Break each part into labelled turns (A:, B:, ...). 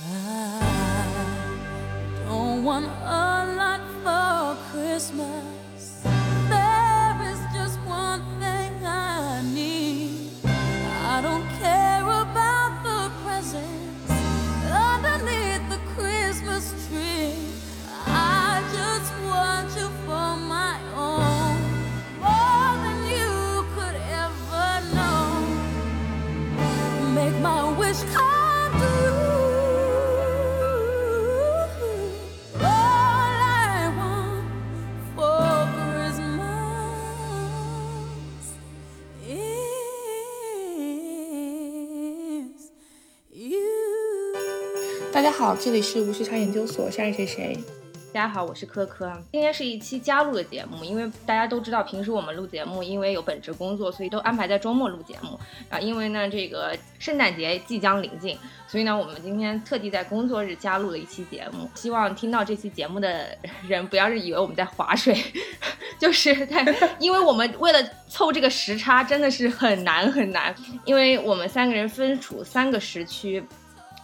A: 大好，这里是无时差研究所，是爱谁谁。
B: 大家好，我是科科。今天是一期加录的节目，因为大家都知道，平时我们录节目，因为有本职工作，所以都安排在周末录节目。啊，因为呢，这个圣诞节即将临近，所以呢，我们今天特地在工作日加录了一期节目。希望听到这期节目的人，不要是以为我们在划水，就是在，因为我们为了凑这个时差，真的是很难很难，因为我们三个人分处三个时区，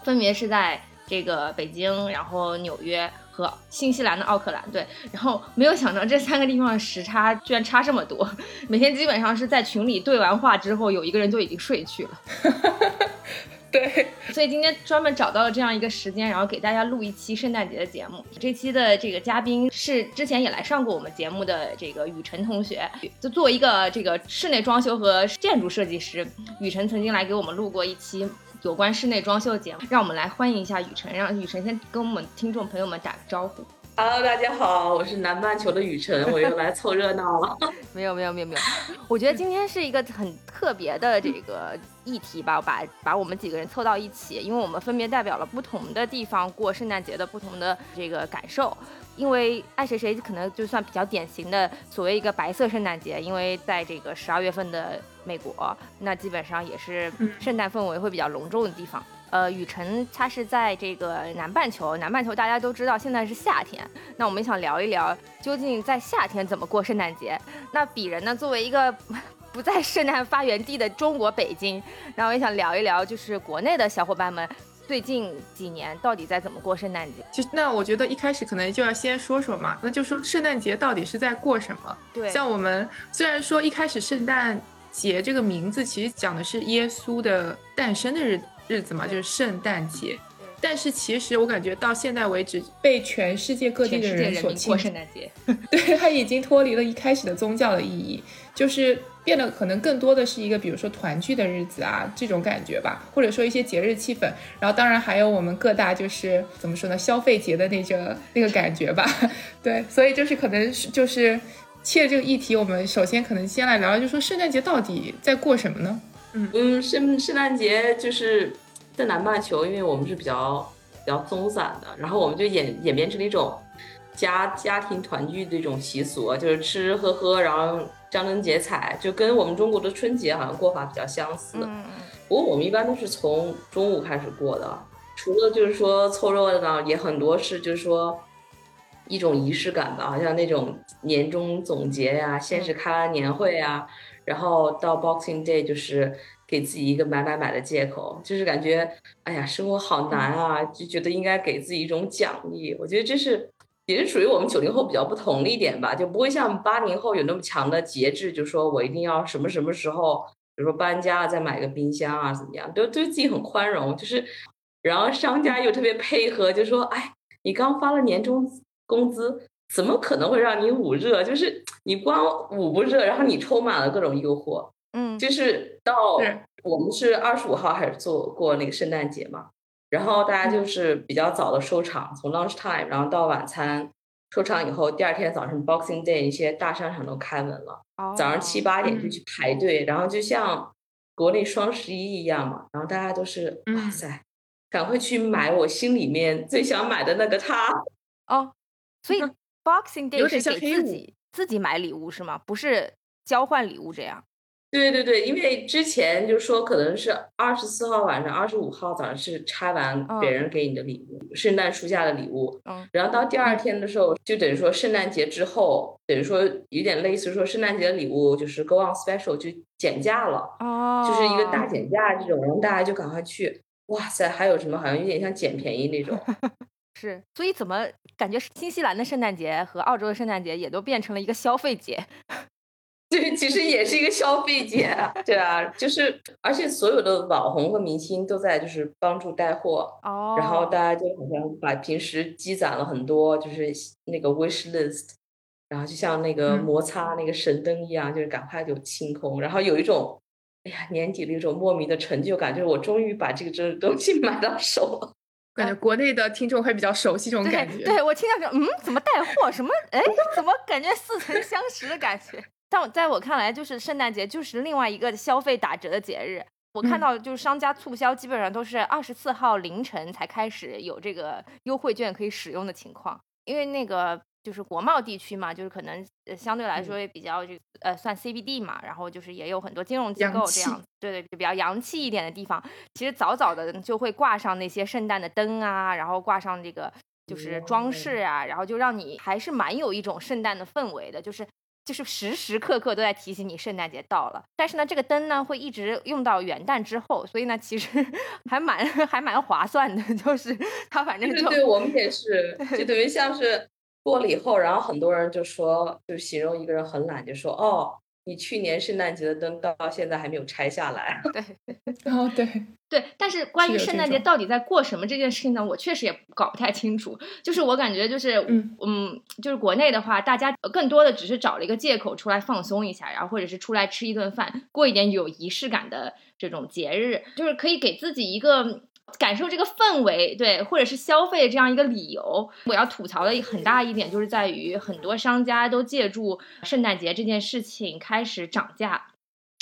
B: 分别是在。这个北京，然后纽约和新西兰的奥克兰，对，然后没有想到这三个地方的时差居然差这么多，每天基本上是在群里对完话之后，有一个人就已经睡去了。
A: 对，
B: 所以今天专门找到了这样一个时间，然后给大家录一期圣诞节的节目。这期的这个嘉宾是之前也来上过我们节目的这个雨辰同学，就作为一个这个室内装修和建筑设计师，雨辰曾经来给我们录过一期。有关室内装修的节目，让我们来欢迎一下雨辰，让雨辰先跟我们听众朋友们打个招呼。
C: Hello，大家好，我是南半球的雨辰，我又来凑热闹了。
B: 没有没有没有没有，我觉得今天是一个很特别的这个议题吧，把把我们几个人凑到一起，因为我们分别代表了不同的地方过圣诞节的不同的这个感受。因为爱谁谁可能就算比较典型的所谓一个白色圣诞节，因为在这个十二月份的美国，那基本上也是圣诞氛围会比较隆重的地方。呃，雨辰他是在这个南半球，南半球大家都知道现在是夏天，那我们想聊一聊究竟在夏天怎么过圣诞节。那鄙人呢，作为一个 不在圣诞发源地的中国北京，那我也想聊一聊，就是国内的小伙伴们。最近几年到底在怎么过圣诞节？
A: 其实，那我觉得一开始可能就要先说说嘛，那就说圣诞节到底是在过什么？
B: 对，
A: 像我们虽然说一开始圣诞节这个名字其实讲的是耶稣的诞生的日日子嘛，就是圣诞节。但是其实我感觉到现在为止，被全世界各地的人所
B: 过圣诞节，
A: 对，它已经脱离了一开始的宗教的意义，就是变得可能更多的是一个，比如说团聚的日子啊这种感觉吧，或者说一些节日气氛。然后当然还有我们各大就是怎么说呢，消费节的那个那个感觉吧。对，所以就是可能是就是切这个议题，我们首先可能先来聊聊，就说圣诞节到底在过什么呢？
C: 嗯嗯，圣圣诞节就是。在南半球，因为我们是比较比较松散的，然后我们就演演变成了一种家家庭团聚的一种习俗，就是吃吃喝喝，然后张灯结彩，就跟我们中国的春节好像过法比较相似。嗯不过我们一般都是从中午开始过的，除了就是说凑热闹，也很多是就是说一种仪式感吧，好像那种年终总结呀，先是开完年会啊，然后到 Boxing Day 就是。给自己一个买买买的借口，就是感觉，哎呀，生活好难啊，就觉得应该给自己一种奖励。我觉得这是也是属于我们九零后比较不同的一点吧，就不会像八零后有那么强的节制，就说我一定要什么什么时候，比如说搬家了再买个冰箱啊，怎么样，都对自己很宽容。就是，然后商家又特别配合，就说，哎，你刚发了年终工资，怎么可能会让你捂热？就是你光捂不热，然后你充满了各种诱惑。
B: 嗯，
C: 就是到我们是二十五号开始做过那个圣诞节嘛，然后大家就是比较早的收场，从 lunch time，然后到晚餐收场以后，第二天早上 Boxing Day 一些大商场都开门了，早上七八点就去排队，然后就像国内双十一一样嘛，然后大家都是哇塞，赶快去买我心里面最想买的那个它。
B: 哦，所以 Boxing Day 是给自己自己买礼物是吗？不是交换礼物这样。
C: 对对对，因为之前就说可能是二十四号晚上，二十五号早上是拆完别人给你的礼物，圣诞树下的礼物。嗯，然后到第二天的时候，就等于说圣诞节之后，等于说有点类似说圣诞节的礼物就是 go on special 就减价了，哦，就是一个大减价这种，然后大家就赶快去。哇塞，还有什么好像有点像捡便宜那种。
B: 是，所以怎么感觉新西兰的圣诞节和澳洲的圣诞节也都变成了一个消费节？
C: 对，其实也是一个消费节，对啊，就是而且所有的网红和明星都在就是帮助带货，
B: 哦，
C: 然后大家就好像把平时积攒了很多就是那个 wish list，然后就像那个摩擦那个神灯一样，就是赶快就清空，然后有一种哎呀年底的一种莫名的成就感，就是我终于把这个这东西 买到手了。
A: 感觉国内的听众会比较熟悉这种感觉。
B: 对我听到说，嗯，怎么带货？什么？哎，怎么感觉似曾相识的感觉？但在我看来，就是圣诞节就是另外一个消费打折的节日。我看到就是商家促销基本上都是二十四号凌晨才开始有这个优惠券可以使用的情况，因为那个就是国贸地区嘛，就是可能相对来说也比较这呃算 CBD 嘛，然后就是也有很多金融机构这样，对对，比较洋气一点的地方，其实早早的 就会挂上那些圣诞的灯啊，然后挂上这个就是装饰啊，然后就让你还是蛮有一种圣诞的氛围的，就是。就是时时刻刻都在提醒你圣诞节到了，但是呢，这个灯呢会一直用到元旦之后，所以呢，其实 还蛮 还蛮划算的，就是它反正就
C: 对我们也是，就等于。像是过了以后，然后很多人就说，就形容一个人很懒，就说哦。你去年圣诞节的灯到现在还没有拆下来。
B: 对，
A: 哦对
B: 对，但是关于圣诞节到底在过什么这件事情呢，我确实也搞不太清楚。就是我感觉就是嗯嗯，就是国内的话，大家更多的只是找了一个借口出来放松一下，然后或者是出来吃一顿饭，过一点有仪式感的这种节日，就是可以给自己一个。感受这个氛围，对，或者是消费这样一个理由。我要吐槽的很大一点就是在于，很多商家都借助圣诞节这件事情开始涨价，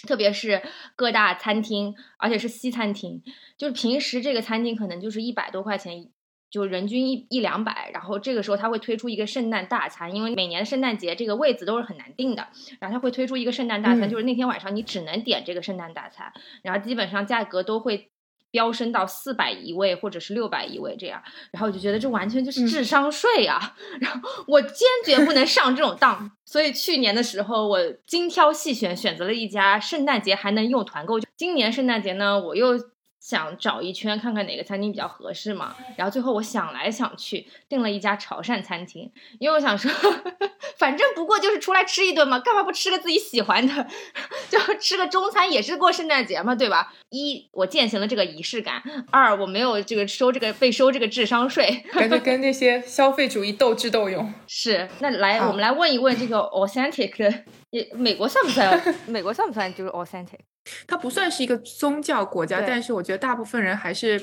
B: 特别是各大餐厅，而且是西餐厅，就是平时这个餐厅可能就是一百多块钱，就人均一一两百，然后这个时候他会推出一个圣诞大餐，因为每年的圣诞节这个位子都是很难定的，然后他会推出一个圣诞大餐，就是那天晚上你只能点这个圣诞大餐，然后基本上价格都会。飙升到四百一位或者是六百一位这样，然后我就觉得这完全就是智商税啊！然后我坚决不能上这种当，所以去年的时候我精挑细选选择了一家圣诞节还能用团购。今年圣诞节呢，我又。想找一圈看看哪个餐厅比较合适嘛，然后最后我想来想去，订了一家潮汕餐厅，因为我想说，反正不过就是出来吃一顿嘛，干嘛不吃个自己喜欢的，就吃个中餐也是过圣诞节嘛，对吧？一我践行了这个仪式感，二我没有这个收这个被收这个智商税，
A: 感觉跟那些 消费主义斗智斗勇。
B: 是，那来我们来问一问这个 authentic 的，美国算不算？美国算不算就是 authentic？
A: 它不算是一个宗教国家，但是我觉得大部分人还是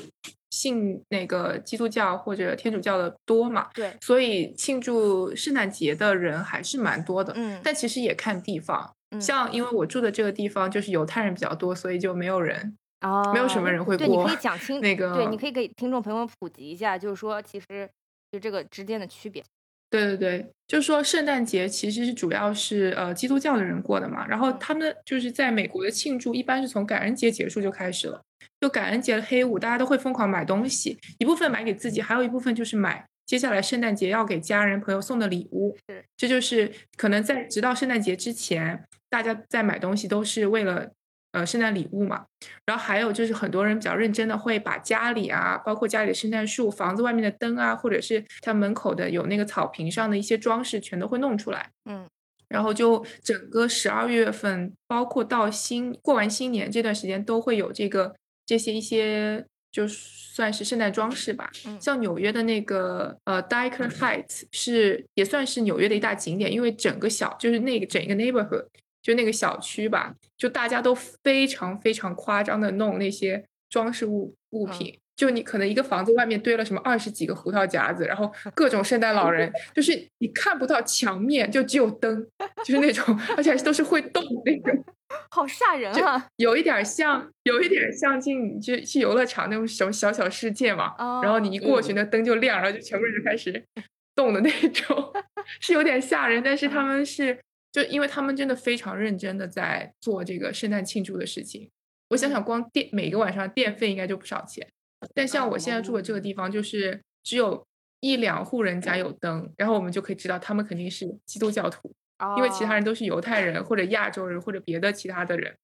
A: 信那个基督教或者天主教的多嘛。
B: 对，
A: 所以庆祝圣诞节的人还是蛮多的。嗯，但其实也看地方，像因为我住的这个地方就是犹太人比较多，所以就没有人
B: 哦，
A: 没有什么人会过。
B: 对，你可以讲清
A: 那个，
B: 对，你可以给听众朋友们普及一下，就是说其实就这个之间的区别。
A: 对对对，就是说圣诞节其实是主要是呃基督教的人过的嘛，然后他们就是在美国的庆祝一般是从感恩节结束就开始了，就感恩节的黑五，大家都会疯狂买东西，一部分买给自己，还有一部分就是买接下来圣诞节要给家人朋友送的礼物。这就是可能在直到圣诞节之前，大家在买东西都是为了。呃，圣诞礼物嘛，然后还有就是很多人比较认真的会把家里啊，包括家里的圣诞树、房子外面的灯啊，或者是他门口的有那个草坪上的一些装饰，全都会弄出来。
B: 嗯，
A: 然后就整个十二月份，包括到新过完新年这段时间，都会有这个这些一些，就算是圣诞装饰吧。像纽约的那个呃 d i k e r Heights 是也算是纽约的一大景点，因为整个小就是那个整一个 neighborhood。就那个小区吧，就大家都非常非常夸张的弄那些装饰物物品，就你可能一个房子外面堆了什么二十几个胡桃夹子，然后 各种圣诞老人，就是你看不到墙面，就只有灯，就是那种，而且都是会动的那种，
B: 好吓人啊！
A: 有一点像，有一点像进去去游乐场那种小小小世界嘛，然后你一过去，那灯就亮，然后就全部人就开始动的那种，是有点吓人，但是他们是。就因为他们真的非常认真的在做这个圣诞庆祝的事情，我想想，光电每个晚上电费应该就不少钱。但像我现在住的这个地方，就是只有一两户人家有灯，然后我们就可以知道他们肯定是基督教徒，因为其他人都是犹太人或者亚洲人或者别的其他的人。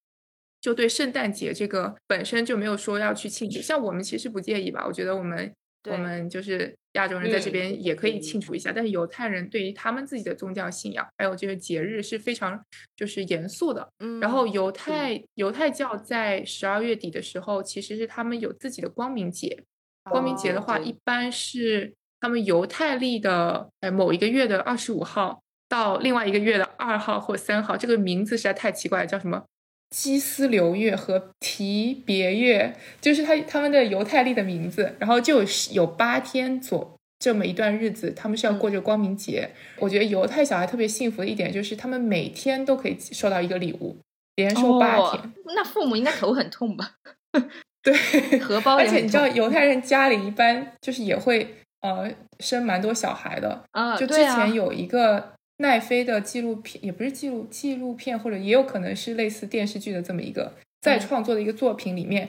A: 就对圣诞节这个本身就没有说要去庆祝。像我们其实不介意吧？我觉得我们我们就是亚洲人在这边也可以庆祝一下。但是犹太人对于他们自己的宗教信仰还有这个节日是非常就是严肃的。
B: 嗯，
A: 然后犹太犹太教在十二月底的时候，其实是他们有自己的光明节。光明节的话，一般是他们犹太历的哎某一个月的二十五号到另外一个月的二号或三号，这个名字实在太奇怪了，叫什么？基斯流月和提别月，就是他他们的犹太历的名字。然后就有有八天左这么一段日子，他们是要过这个光明节。我觉得犹太小孩特别幸福的一点就是，他们每天都可以收到一个礼物，连收八天。
B: 那父母应该头很痛吧？
A: 对，
B: 荷包。
A: 而且你知道，犹太人家里一般就是也会呃生蛮多小孩的
B: 啊。
A: 就之前有一个奈飞的纪录片，也不是纪录纪录片，或者也有可能是类似电视剧的这么一个再创作的一个作品里面，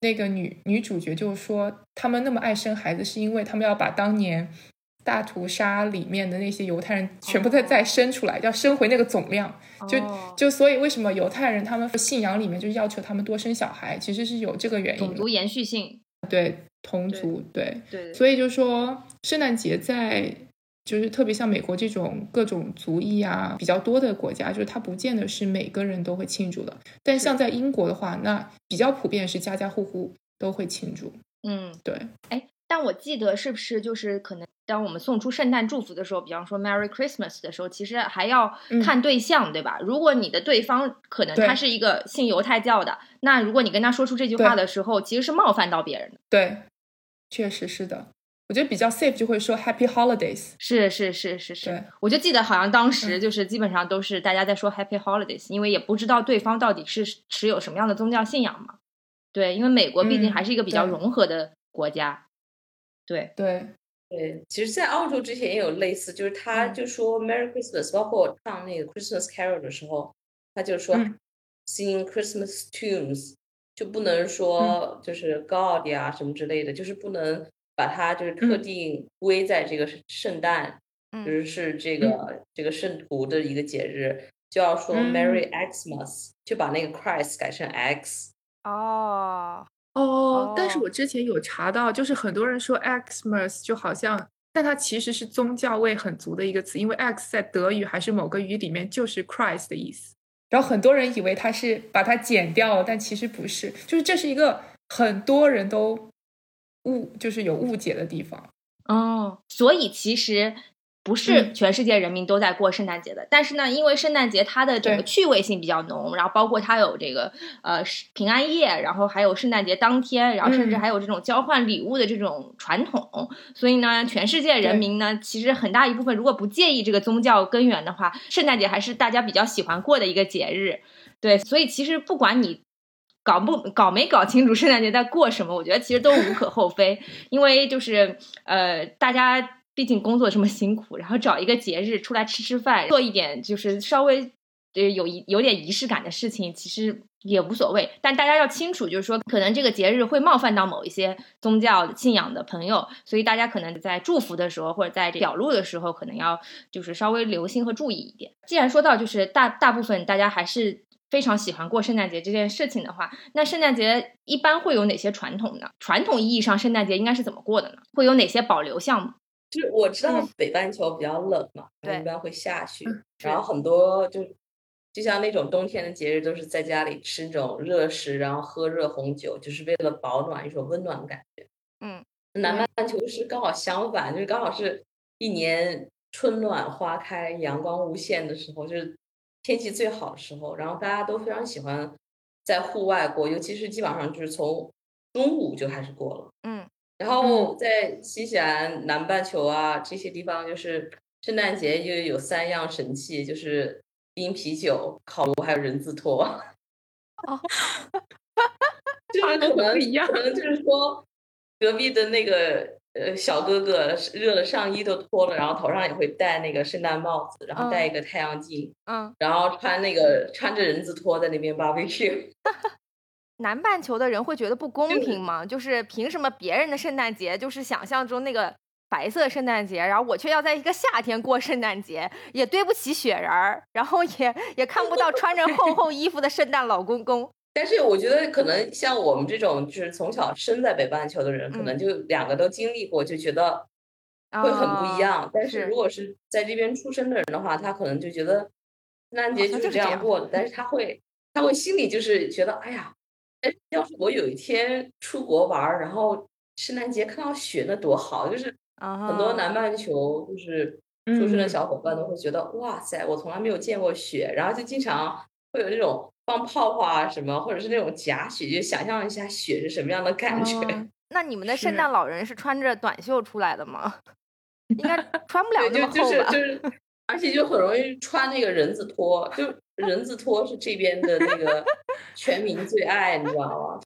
A: 那个女女主角就说，他们那么爱生孩子，是因为他们要把当年。大屠杀里面的那些犹太人全部再再生出来，要生回那个总量，就就所以为什么犹太人他们信仰里面就要求他们多生小孩，其实是有这个原因。
B: 种族延续性，
A: 对同族，对
B: 对。
A: 所以就说圣诞节在就是特别像美国这种各种族裔啊比较多的国家，就是它不见得是每个人都会庆祝的。但像在英国的话，那比较普遍是家家户户都会庆祝。
B: 嗯，
A: 对。
B: 哎，但我记得是不是就是可能。当我们送出圣诞祝福的时候，比方说 Merry Christmas 的时候，其实还要看对象，对吧？如果你的对方可能他是一个信犹太教的，那如果你跟他说出这句话的时候，其实是冒犯到别人的。
A: 对，确实是的。我觉得比较 safe 就会说 Happy Holidays。
B: 是是是是是。我就记得好像当时就是基本上都是大家在说 Happy Holidays，因为也不知道对方到底是持有什么样的宗教信仰嘛。对，因为美国毕竟还是一个比较融合的国家。对
A: 对。
C: 对，其实，在澳洲之前也有类似，就是他就说 Merry Christmas，包括唱那个 Christmas Carol 的时候，他就说 sing Christmas tunes，就不能说就是 God 呀什么之类的，就是不能把它就是特定归在这个圣诞，就是是这个这个圣徒的一个节日，就要说 Merry Xmas，就把那个 Christ 改成 X。
B: 哦。
A: 哦，但是我之前有查到，就是很多人说 Xmas 就好像，但它其实是宗教味很足的一个词，因为 X 在德语还是某个语里面就是 Christ 的意思。然后很多人以为它是把它剪掉了，但其实不是，就是这是一个很多人都误，就是有误解的地方。
B: 哦，所以其实。不是全世界人民都在过圣诞节的，但是呢，因为圣诞节它的这个趣味性比较浓，然后包括它有这个呃平安夜，然后还有圣诞节当天，然后甚至还有这种交换礼物的这种传统，所以呢，全世界人民呢，其实很大一部分如果不介意这个宗教根源的话，圣诞节还是大家比较喜欢过的一个节日。对，所以其实不管你搞不搞没搞清楚圣诞节在过什么，我觉得其实都无可厚非，因为就是呃大家。毕竟工作这么辛苦，然后找一个节日出来吃吃饭，做一点就是稍微呃有一有点仪式感的事情，其实也无所谓。但大家要清楚，就是说可能这个节日会冒犯到某一些宗教信仰的朋友，所以大家可能在祝福的时候或者在表露的时候，可能要就是稍微留心和注意一点。既然说到就是大大部分大家还是非常喜欢过圣诞节这件事情的话，那圣诞节一般会有哪些传统呢？传统意义上圣诞节应该是怎么过的呢？会有哪些保留项目？
C: 就是我知道北半球比较冷嘛，一般会下雪，然后很多就就像那种冬天的节日，都是在家里吃那种热食，然后喝热红酒，就是为了保暖，一种温暖的感觉。
B: 嗯，
C: 南半球是刚好相反，就是刚好是一年春暖花开、阳光无限的时候，就是天气最好的时候，然后大家都非常喜欢在户外过，尤其是基本上就是从中午就开始过了。
B: 嗯。
C: 然后在新西兰南半球啊这些地方，就是圣诞节就有三样神器，就是冰啤酒、烤炉还有人字拖。
B: 哦，
C: 就是可能可能就是说，隔壁的那个呃小哥哥热的上衣都脱了，然后头上也会戴那个圣诞帽子，然后戴一个太阳镜，
B: 嗯，
C: 然后穿那个穿着人字拖在那边 barbecue。
B: 南半球的人会觉得不公平吗？就是凭什么别人的圣诞节就是想象中那个白色圣诞节，然后我却要在一个夏天过圣诞节，也对不起雪人儿，然后也也看不到穿着厚厚衣服的圣诞老公公。
C: 但是我觉得可能像我们这种就是从小生在北半球的人，可能就两个都经历过，就觉得会很不一样。但是如果是在这边出生的人的话，他可能就觉得圣诞节就是这样过的，但是他会他会心里就是觉得，哎呀，哎，要是我有一天出国玩，然后圣诞节看到雪，那多好！就是很多南半球就是出生的小伙伴都会觉得，哇塞，我从来没有见过雪，然后就经常会有那种。放泡泡啊什么，或者是那种假雪，就想象一下雪是什么样的感觉。
B: 那你们的圣诞老人是穿着短袖出来的吗？应该穿不了那么
C: 厚吧？就 是，而且就很容易穿那个人字拖，就人字拖是这边的那个全民最爱，你知道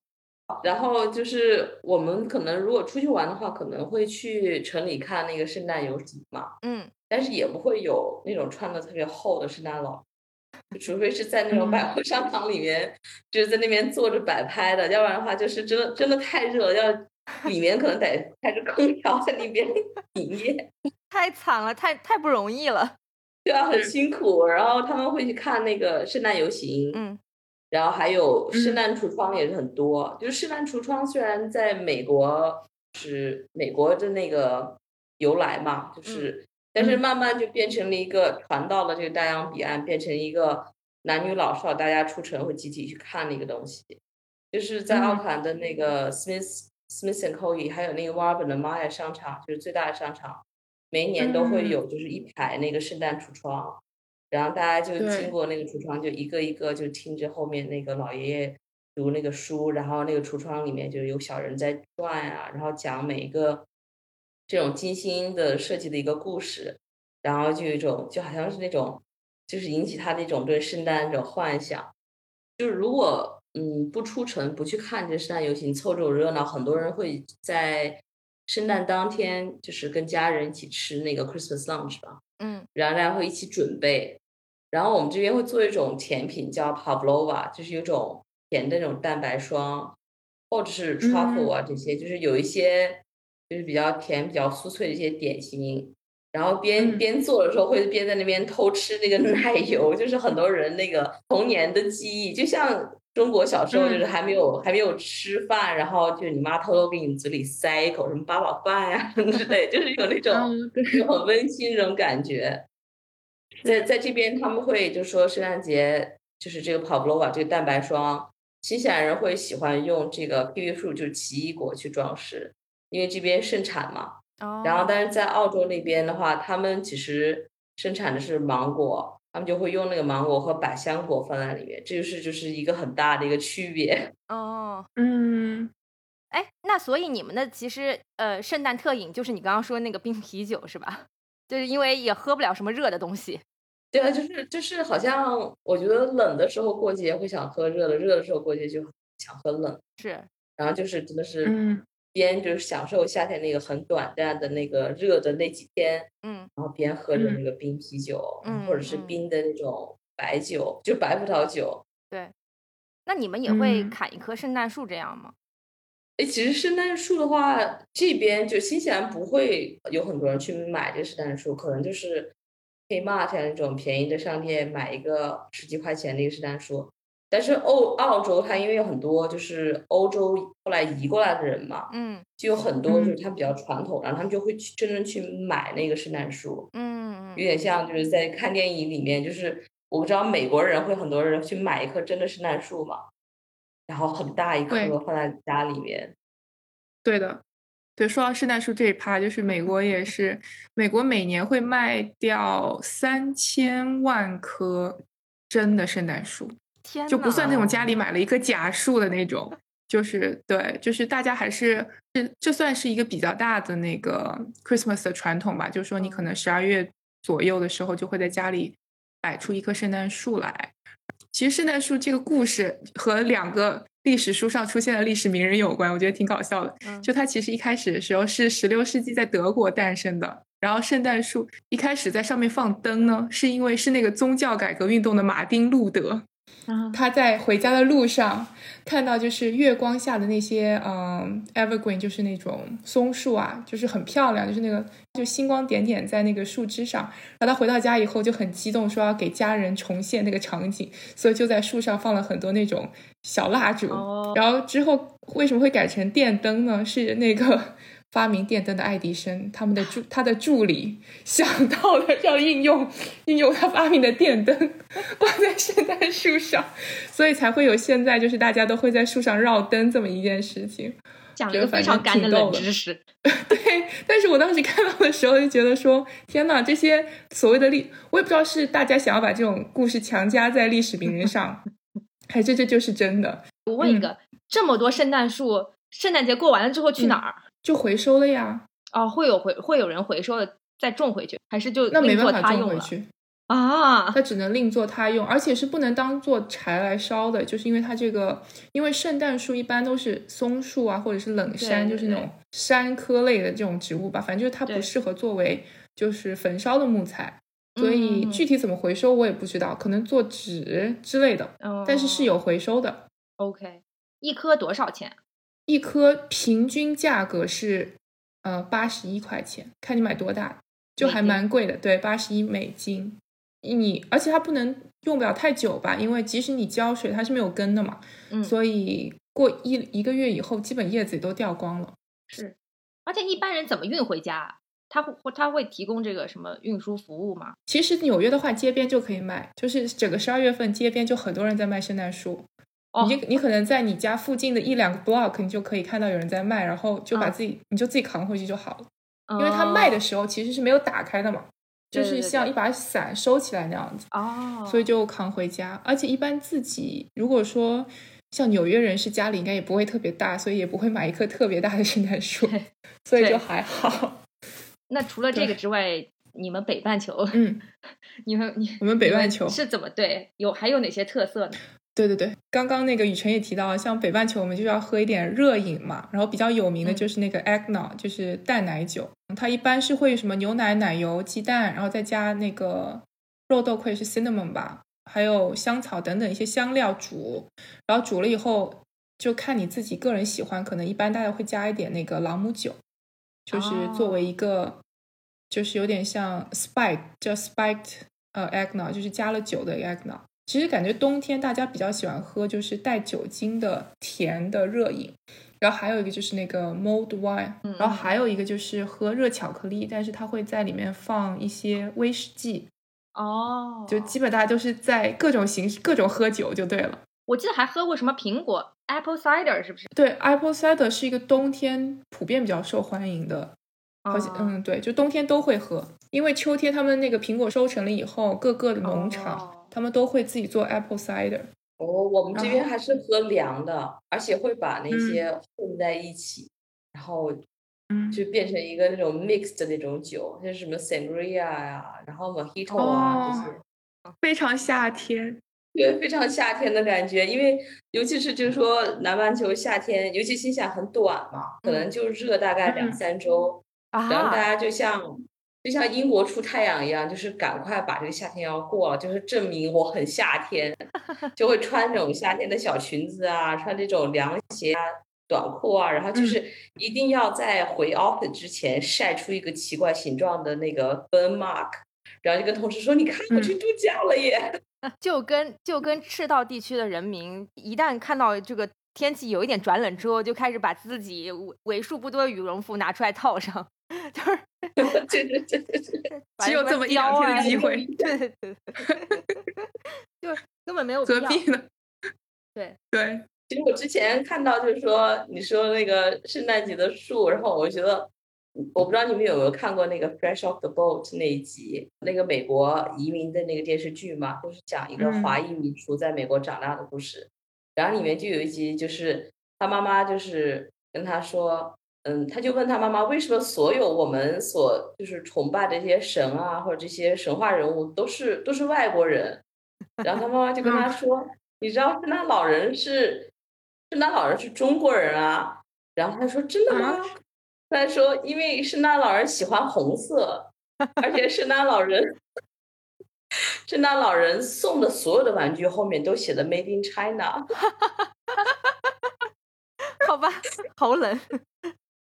C: 吗？然后就是我们可能如果出去玩的话，可能会去城里看那个圣诞游行嘛。
B: 嗯。
C: 但是也不会有那种穿的特别厚的圣诞老。除非是在那种百货商场里面，就是在那边坐着摆拍的，要不然的话就是真的真的太热了，要 里面可能得开着空调在里边 营业，
B: 太惨了，太太不容易了，
C: 对啊，很辛苦。然后他们会去看那个圣诞游行，
B: 嗯，
C: 然后还有圣诞橱窗也是很多。就是圣诞橱窗虽然在美国是美国的那个由来嘛，就是。但是慢慢就变成了一个传到了这个大洋彼岸，变成一个男女老少大家出城会集体去看的一个东西。就是在奥克兰的那个 Smith Smith and Co. 还有那个 Warburton 的 Maya 商场，就是最大的商场，每一年都会有就是一排那个圣诞橱窗，然后大家就经过那个橱窗，就一个一个就听着后面那个老爷爷读那个书，然后那个橱窗里面就有小人在转啊，然后讲每一个。这种精心的设计的一个故事，然后就有一种就好像是那种，就是引起他那种对圣诞那种幻想。就是如果嗯不出城不去看这圣诞游行凑这种热闹，很多人会在圣诞当天就是跟家人一起吃那个 Christmas lunch 吧，
B: 嗯，
C: 然后大家会一起准备。然后我们这边会做一种甜品叫 Pavlova，就是有种甜的那种蛋白霜，或者是 truffle 啊这些，就是有一些。就是比较甜、比较酥脆的一些点心，然后边边做的时候会边在那边偷吃那个奶油，就是很多人那个童年的记忆，就像中国小时候就是还没有还没有吃饭，然后就是你妈偷偷给你嘴里塞一口什么八宝饭呀之类，就是有那种就很温馨那种感觉。在在这边他们会就说圣诞节就是这个 Popova 这个蛋白霜，新西兰人会喜欢用这个碧玉树就是奇异果去装饰。因为这边盛产嘛，然后但是在澳洲那边的话，他们其实生产的是芒果，他们就会用那个芒果和百香果放在里面，这就是就是一个很大的一个区别。
B: 哦，
A: 嗯，
B: 哎，那所以你们的其实呃圣诞特饮就是你刚刚说那个冰啤酒是吧？就是因为也喝不了什么热的东西。
C: 对啊，就是就是好像我觉得冷的时候过节会想喝热的，热的时候过节就想喝冷。
B: 是，
C: 然后就是真的是嗯。边就是享受夏天那个很短暂的那个热的那几天，
B: 嗯，
C: 然后边喝着那个冰啤酒，嗯，或者是冰的那种白酒，就白葡萄酒。
B: 对，那你们也会砍一棵圣诞树这样吗？
C: 哎，其实圣诞树的话，这边就新西兰不会有很多人去买这个圣诞树，可能就是 Kmart 那种便宜的商店买一个十几块钱的一个圣诞树。但是澳澳洲它因为有很多就是欧洲后来移过来的人嘛，
B: 嗯，
C: 就有很多就是他比较传统，然后他们就会去真正去买那个圣诞树，
B: 嗯
C: 有点像就是在看电影里面，就是我不知道美国人会很多人去买一棵真的圣诞树嘛，然后很大一棵放在家里面。
A: 对的，对，说到圣诞树这一趴，就是美国也 是，美国每年会卖掉三千万棵真的圣诞树。就不算那种家里买了一棵假树的那种，就是对，就是大家还是这这算是一个比较大的那个 Christmas 的传统吧。就是说，你可能十二月左右的时候就会在家里摆出一棵圣诞树来。其实圣诞树这个故事和两个历史书上出现的历史名人有关，我觉得挺搞笑的。就它其实一开始的时候是十六世纪在德国诞生的，然后圣诞树一开始在上面放灯呢，是因为是那个宗教改革运动的马丁路德。他在回家的路上看到就是月光下的那些嗯 evergreen，就是那种松树啊，就是很漂亮，就是那个就星光点点在那个树枝上。然后他回到家以后就很激动，说要给家人重现那个场景，所以就在树上放了很多那种小蜡烛。然后之后为什么会改成电灯呢？是那个。发明电灯的爱迪生，他们的助 他的助理想到了要应用应用他发明的电灯 挂在圣诞树上，所以才会有现在就是大家都会在树上绕灯这么一件事情。
B: 讲了一个非常干的冷知识，
A: 对。但是我当时看到的时候就觉得说，天呐，这些所谓的历，我也不知道是大家想要把这种故事强加在历史名人上，还是这就是真的。
B: 我问一个，这么多圣诞树，圣诞节过完了之后去哪儿？
A: 就回收了呀！
B: 哦，会有回会有人回收的，再种回去，还是就
A: 那没办
B: 法
A: 种回去
B: 啊？
A: 它只能另作他用，而且是不能当做柴来烧的，就是因为它这个，因为圣诞树一般都是松树啊，或者是冷杉，就是那种杉科类的这种植物吧，反正就是它不适合作为就是焚烧的木材，所以具体怎么回收我也不知道，可能做纸之类的，但是是有回收的。
B: OK，一颗多少钱？
A: 一颗平均价格是，呃，八十一块钱，看你买多大，就还蛮贵的。对，八十一美金。你而且它不能用不了太久吧，因为即使你浇水，它是没有根的嘛。
B: 嗯。
A: 所以过一一个月以后，基本叶子也都掉光了。
B: 是。而且一般人怎么运回家？他会他会提供这个什么运输服务吗？
A: 其实纽约的话，街边就可以卖，就是整个十二月份街边就很多人在卖圣诞树。你你可能在你家附近的一两个 block，你就可以看到有人在卖，然后就把自己你就自己扛回去就好了。因为他卖的时候其实是没有打开的嘛，就是像一把伞收起来那样子。
B: 哦，
A: 所以就扛回家。而且一般自己如果说像纽约人是家里应该也不会特别大，所以也不会买一棵特别大的 圣诞树，所以就还好。
B: 那除了这个之外，你们北半球，
A: 嗯，
B: 你们你
A: 我们北半球
B: 是怎么对？有还有哪些特色呢？
A: 对对对，刚刚那个雨辰也提到，像北半球我们就要喝一点热饮嘛，然后比较有名的就是那个 eggnog，就是淡奶酒，它一般是会什么牛奶、奶油、鸡蛋，然后再加那个肉豆蔻是 cinnamon 吧，还有香草等等一些香料煮，然后煮了以后就看你自己个人喜欢，可能一般大家会加一点那个朗姆酒，就是作为一个就是有点像 spike 叫 spiked 呃 eggnog，就是加了酒的 eggnog。其实感觉冬天大家比较喜欢喝就是带酒精的甜的热饮，然后还有一个就是那个 mulled wine，然后还有一个就是喝热巧克力，但是它会在里面放一些威士忌。
B: 哦，
A: 就基本大家都是在各种形式各种喝酒就对了。
B: 我记得还喝过什么苹果 apple cider 是不是？
A: 对，apple cider 是一个冬天普遍比较受欢迎的，好像嗯对，就冬天都会喝，因为秋天他们那个苹果收成了以后，各个的农场。他们都会自己做 apple cider。
C: 哦，我们这边还是喝凉的，而且会把那些混在一起，然后就变成一个那种 mixed 的那种酒，像什么 sangria 呀，然后 mojito 啊这些，
A: 非常夏天，
C: 对，非常夏天的感觉。因为尤其是就是说南半球夏天，尤其新西兰很短嘛，可能就热大概两三周，然后大家就像。就像英国出太阳一样，就是赶快把这个夏天要过了，就是证明我很夏天，就会穿这种夏天的小裙子啊，穿这种凉鞋啊、短裤啊，然后就是一定要在回 office 之前晒出一个奇怪形状的那个 burn mark，然后就跟同事说：“你看，我去度假了耶！”
B: 就跟就跟赤道地区的人民，一旦看到这个天气有一点转冷之后，就开始把自己为数不多的羽绒服拿出来套上。就是，
C: 对对对对对，
A: 只有这么一两天的机会，
B: 对对对，就根本没有
A: 何必呢？
B: 对
A: 对，
C: 其实我之前看到就是说，你说那个圣诞节的树，然后我觉得，我不知道你们有没有看过那个《Fresh Off the Boat》那一集，那个美国移民的那个电视剧嘛，就是讲一个华裔民族在美国长大的故事，然后里面就有一集，就是他妈妈就是跟他说。嗯，他就问他妈妈，为什么所有我们所就是崇拜的这些神啊，或者这些神话人物都是都是外国人？然后他妈妈就跟他说，你知道圣诞老人是圣诞老人是中国人啊。然后他说真的吗？他说因为圣诞老人喜欢红色，而且圣诞老人 圣诞老人送的所有的玩具后面都写的 “Made in China”。
B: 好吧，好冷。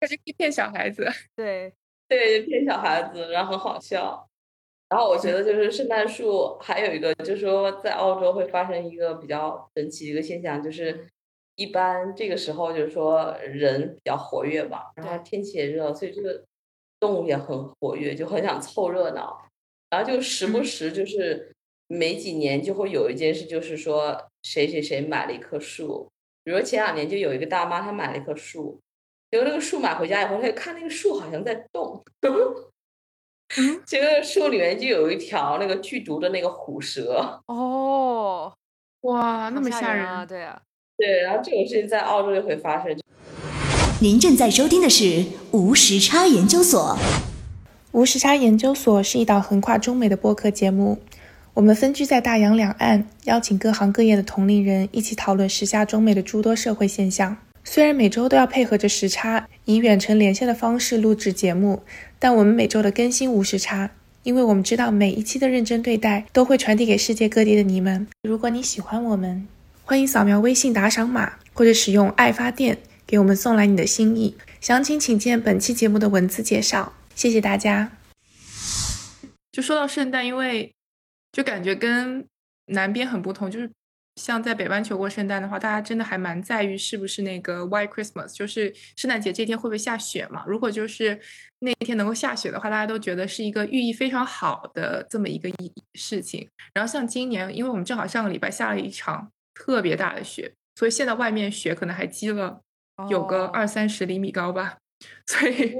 A: 这是骗小孩子。
B: 对
C: 对，骗小孩子，然后很好笑。然后我觉得就是圣诞树还有一个，就是说在澳洲会发生一个比较神奇的一个现象，就是一般这个时候就是说人比较活跃吧，然后天气也热，所以这个动物也很活跃，就很想凑热闹。然后就时不时就是每几年就会有一件事，就是说谁谁谁买了一棵树，比如前两年就有一个大妈她买了一棵树，结果那个树买回家以后，他就看那个树好像在动。这个 树里面就有一条那个剧毒的那个虎蛇
B: 哦，
A: 哇，那么吓人
B: 啊！对啊，
C: 对，然后这种事情在澳洲就会发生。
D: 您正在收听的是无时差研究所。
A: 无时差研究所是一档横跨中美的播客节目，我们分居在大洋两岸，邀请各行各业的同龄人一起讨论时下中美的诸多社会现象。虽然每周都要配合着时差，以远程连线的方式录制节目。但我们每周的更新无时差，因为我们知道每一期的认真对待都会传递给世界各地的你们。如果你喜欢我们，欢迎扫描微信打赏码或者使用爱发电给我们送来你的心意。详情请见本期节目的文字介绍。谢谢大家。就说到圣诞，因为就感觉跟南边很不同，就是。像在北半球过圣诞的话，大家真的还蛮在意是不是那个 White Christmas，就是圣诞节这天会不会下雪嘛？如果就是那一天能够下雪的话，大家都觉得是一个寓意非常好的这么一个意事情。然后像今年，因为我们正好上个礼拜下了一场特别大的雪，所以现在外面雪可能还积了有个二三十厘米高吧，所以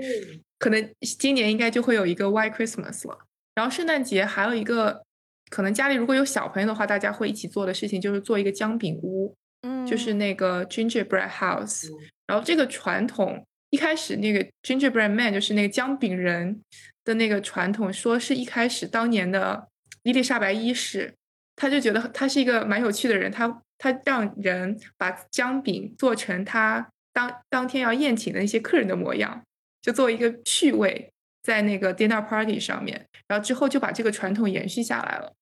A: 可能今年应该就会有一个 White Christmas 了。然后圣诞节还有一个。可能家里如果有小朋友的话，大家会一起做的事情就是做一个姜饼屋，嗯，就是那个 gingerbread house。然后这个传统一开始那个 gingerbread man 就是那个姜饼人的那个传统，说是一开始当年的伊丽莎白一世，他就觉得他是一个蛮有趣的人，他他让人把姜饼做成他当当天要宴请的那些客人的模样，就作为一个趣味在那个 dinner party 上面，然后之后就把这个传统延续下来了。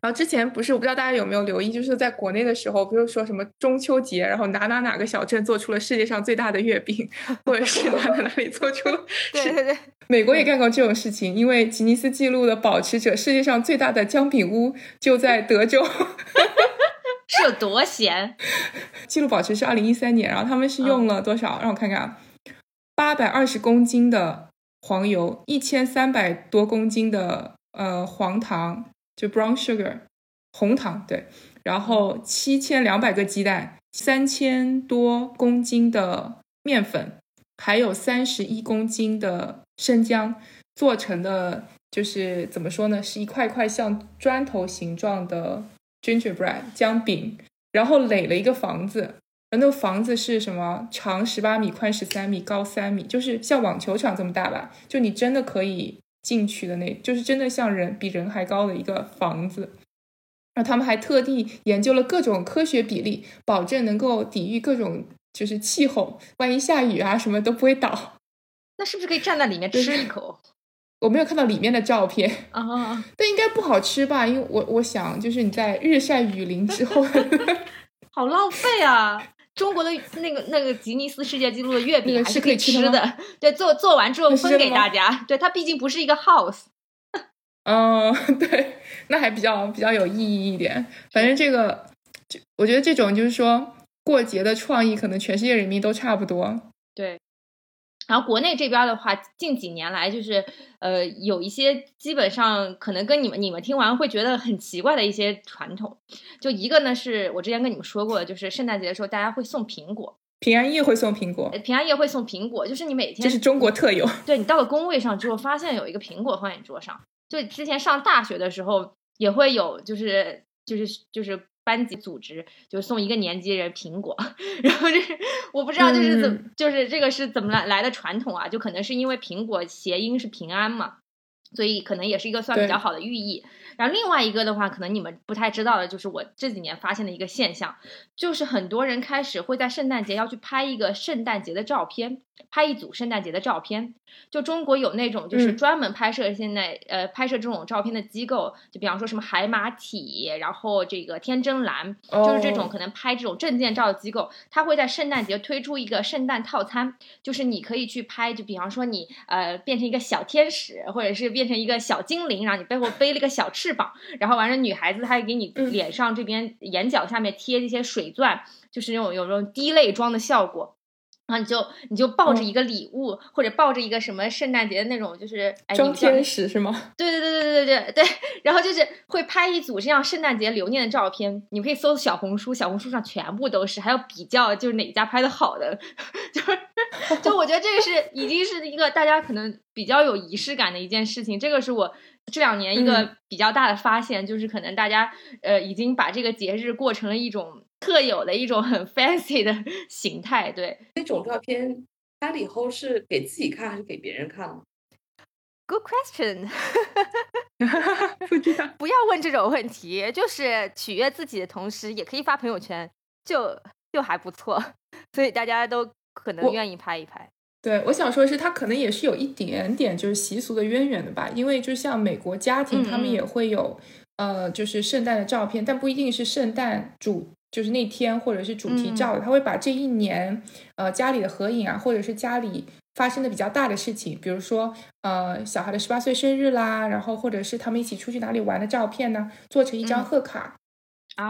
A: 然后之前不是我不知道大家有没有留意，就是在国内的时候，不是说什么中秋节，然后哪哪哪个小镇做出了世界上最大的月饼，或者是哪哪哪里做出了？
B: 对对对，
A: 美国也干过这种事情，因为吉尼斯纪录的保持者，世界上最大的姜饼屋就在德州，
B: 是有多闲？
A: 记录保持是二零一三年，然后他们是用了多少？让我看看啊，八百二十公斤的黄油，一千三百多公斤的呃黄糖。就 brown sugar 红糖对，然后七千两百个鸡蛋，三千多公斤的面粉，还有三十一公斤的生姜做成的，就是怎么说呢，是一块块像砖头形状的 gingerbread 姜饼，然后垒了一个房子，那个房子是什么？长十八米，宽十三米，高三米，就是像网球场这么大吧？就你真的可以。进去的那，就是真的像人比人还高的一个房子，然后他们还特地研究了各种科学比例，保证能够抵御各种就是气候，万一下雨啊什么都不会倒。
B: 那是不是可以站在里面吃一口？
A: 我没有看到里面的照片
B: 啊，
A: 但应该不好吃吧？因为我我想就是你在日晒雨淋之后
B: 好浪费啊。中国的那个那个吉尼斯世界纪录的月饼还是可以吃的，对，做做完之后分给大家。对，它毕竟不是一个 house。
A: 嗯，对，那还比较比较有意义一点。反正这个，我觉得这种就是说过节的创意，可能全世界人民都差不多。
B: 对。然后国内这边的话，近几年来就是呃有一些基本上可能跟你们你们听完会觉得很奇怪的一些传统，就一个呢是我之前跟你们说过的，就是圣诞节的时候大家会送苹果，
A: 平安夜会送苹果，
B: 平安夜会送苹果，就是你每天
A: 这是中国特有，
B: 对你到了工位上之后，发现有一个苹果放在你桌上，就之前上大学的时候也会有，就是就是就是。班级组织就送一个年级人苹果，然后就是我不知道就是怎就是这个是怎么来来的传统啊？就可能是因为苹果谐音是平安嘛，所以可能也是一个算比较好的寓意。然后另外一个的话，可能你们不太知道的就是我这几年发现的一个现象，就是很多人开始会在圣诞节要去拍一个圣诞节的照片，拍一组圣诞节的照片。就中国有那种就是
A: 嗯
B: 专门拍摄现在、呃拍摄这种照片的机构，就比方说什么海马体，然后这个天真蓝，就是这种
A: 哦
B: 可能拍这种证件照的机构，它会在圣诞节推出一个圣诞套餐，就是你可以去拍，就比方说你呃变成一个小天使，或者是变成一个小精灵，然后你背后背了一个小翅膀，然后完了女孩子她还给你
A: 嗯
B: 脸上这边眼角下面贴一些水钻，就是那种有那种滴泪妆的效果。然后你就你就抱着
A: 嗯
B: 一个礼物，或者抱着一个什么圣诞节的那种，就是哎，
A: 装天使是吗？
B: 对对对对对对对，然后就是会拍一组这样圣诞节留念的照片，你可以搜小红书，小红书上全部都是，还有比较就是哪家拍的好的，就是就我觉得这个是已经是一个大家可能比较有仪式感的一件事情，这个是我这两年一个
A: 嗯
B: 比较大的发现，就是可能大家呃已经把这个节日过成了一种特有的一种很 fancy 的形态，对。
C: 那种照片拍了以后是给自己看还是给别人看呢
B: ？Good question，
A: 不知道。
B: 不要问这种问题，就是取悦自己的同时，也可以发朋友圈，就就还不错，所以大家都可能愿意拍一拍。
A: 对，我想说的是，它可能也是有一点点就是习俗的渊源的吧，因为就像美国家庭，
B: 嗯
A: 他们也
B: 嗯
A: 会有呃，就是圣诞的照片，但不一定是圣诞主，就是那天或者是主题照的，他会把这一年呃家里的合影啊，或者是家里发生的比较大的事情，比如说呃小孩的十八岁生日啦，然后或者是他们一起出去哪里玩的照片呢，做成一张
B: 嗯。
A: 贺卡，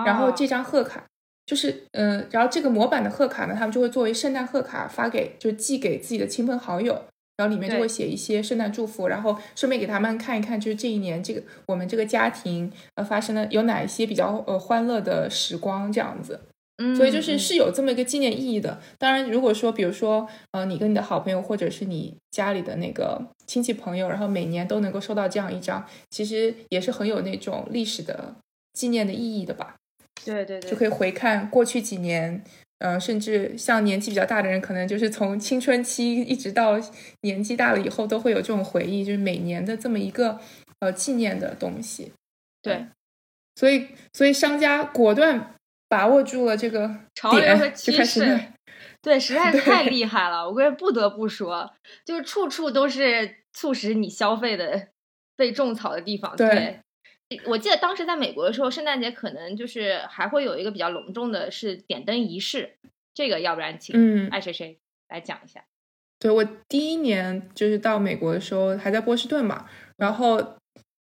A: 然后这张贺卡就是，嗯、然后这个模板的贺卡呢，他们就会作为圣诞贺卡发给，就寄给自己的亲朋好友，然后里面就会写一些圣诞祝福，然后顺便给他们看一看，就是这一年这个我们这个家庭呃发生了有哪一些比较呃欢乐的时光这样子。
B: 嗯，
A: 所以就是
B: 嗯
A: 是有这么一个纪念意义的。当然，如果说比如说，呃，你跟你的好朋友或者是你家里的那个亲戚朋友，然后每年都能够收到这样一张，其实也是很有那种历史的纪念的意义的吧。
B: 对对对，
A: 就可以回看过去几年，呃，甚至像年纪比较大的人，可能就是从青春期一直到年纪大了以后，都会有这种回忆，就是每年的这么一个呃纪念的东西。
B: 对
A: 所以所以商家果断把握住了这个
B: 潮流和趋势。对，实在 是太厉害了，我个人不得不说，就是处处都是促使你消费的被种草的地方。
A: 对
B: 我记得当时在美国的时候，圣诞节可能就是还会有一个比较隆重的是点灯仪式，这个要不然请
A: 嗯，
B: 爱谁谁来讲一下。
A: 对我第一年就是到美国的时候，还在波士顿嘛，然后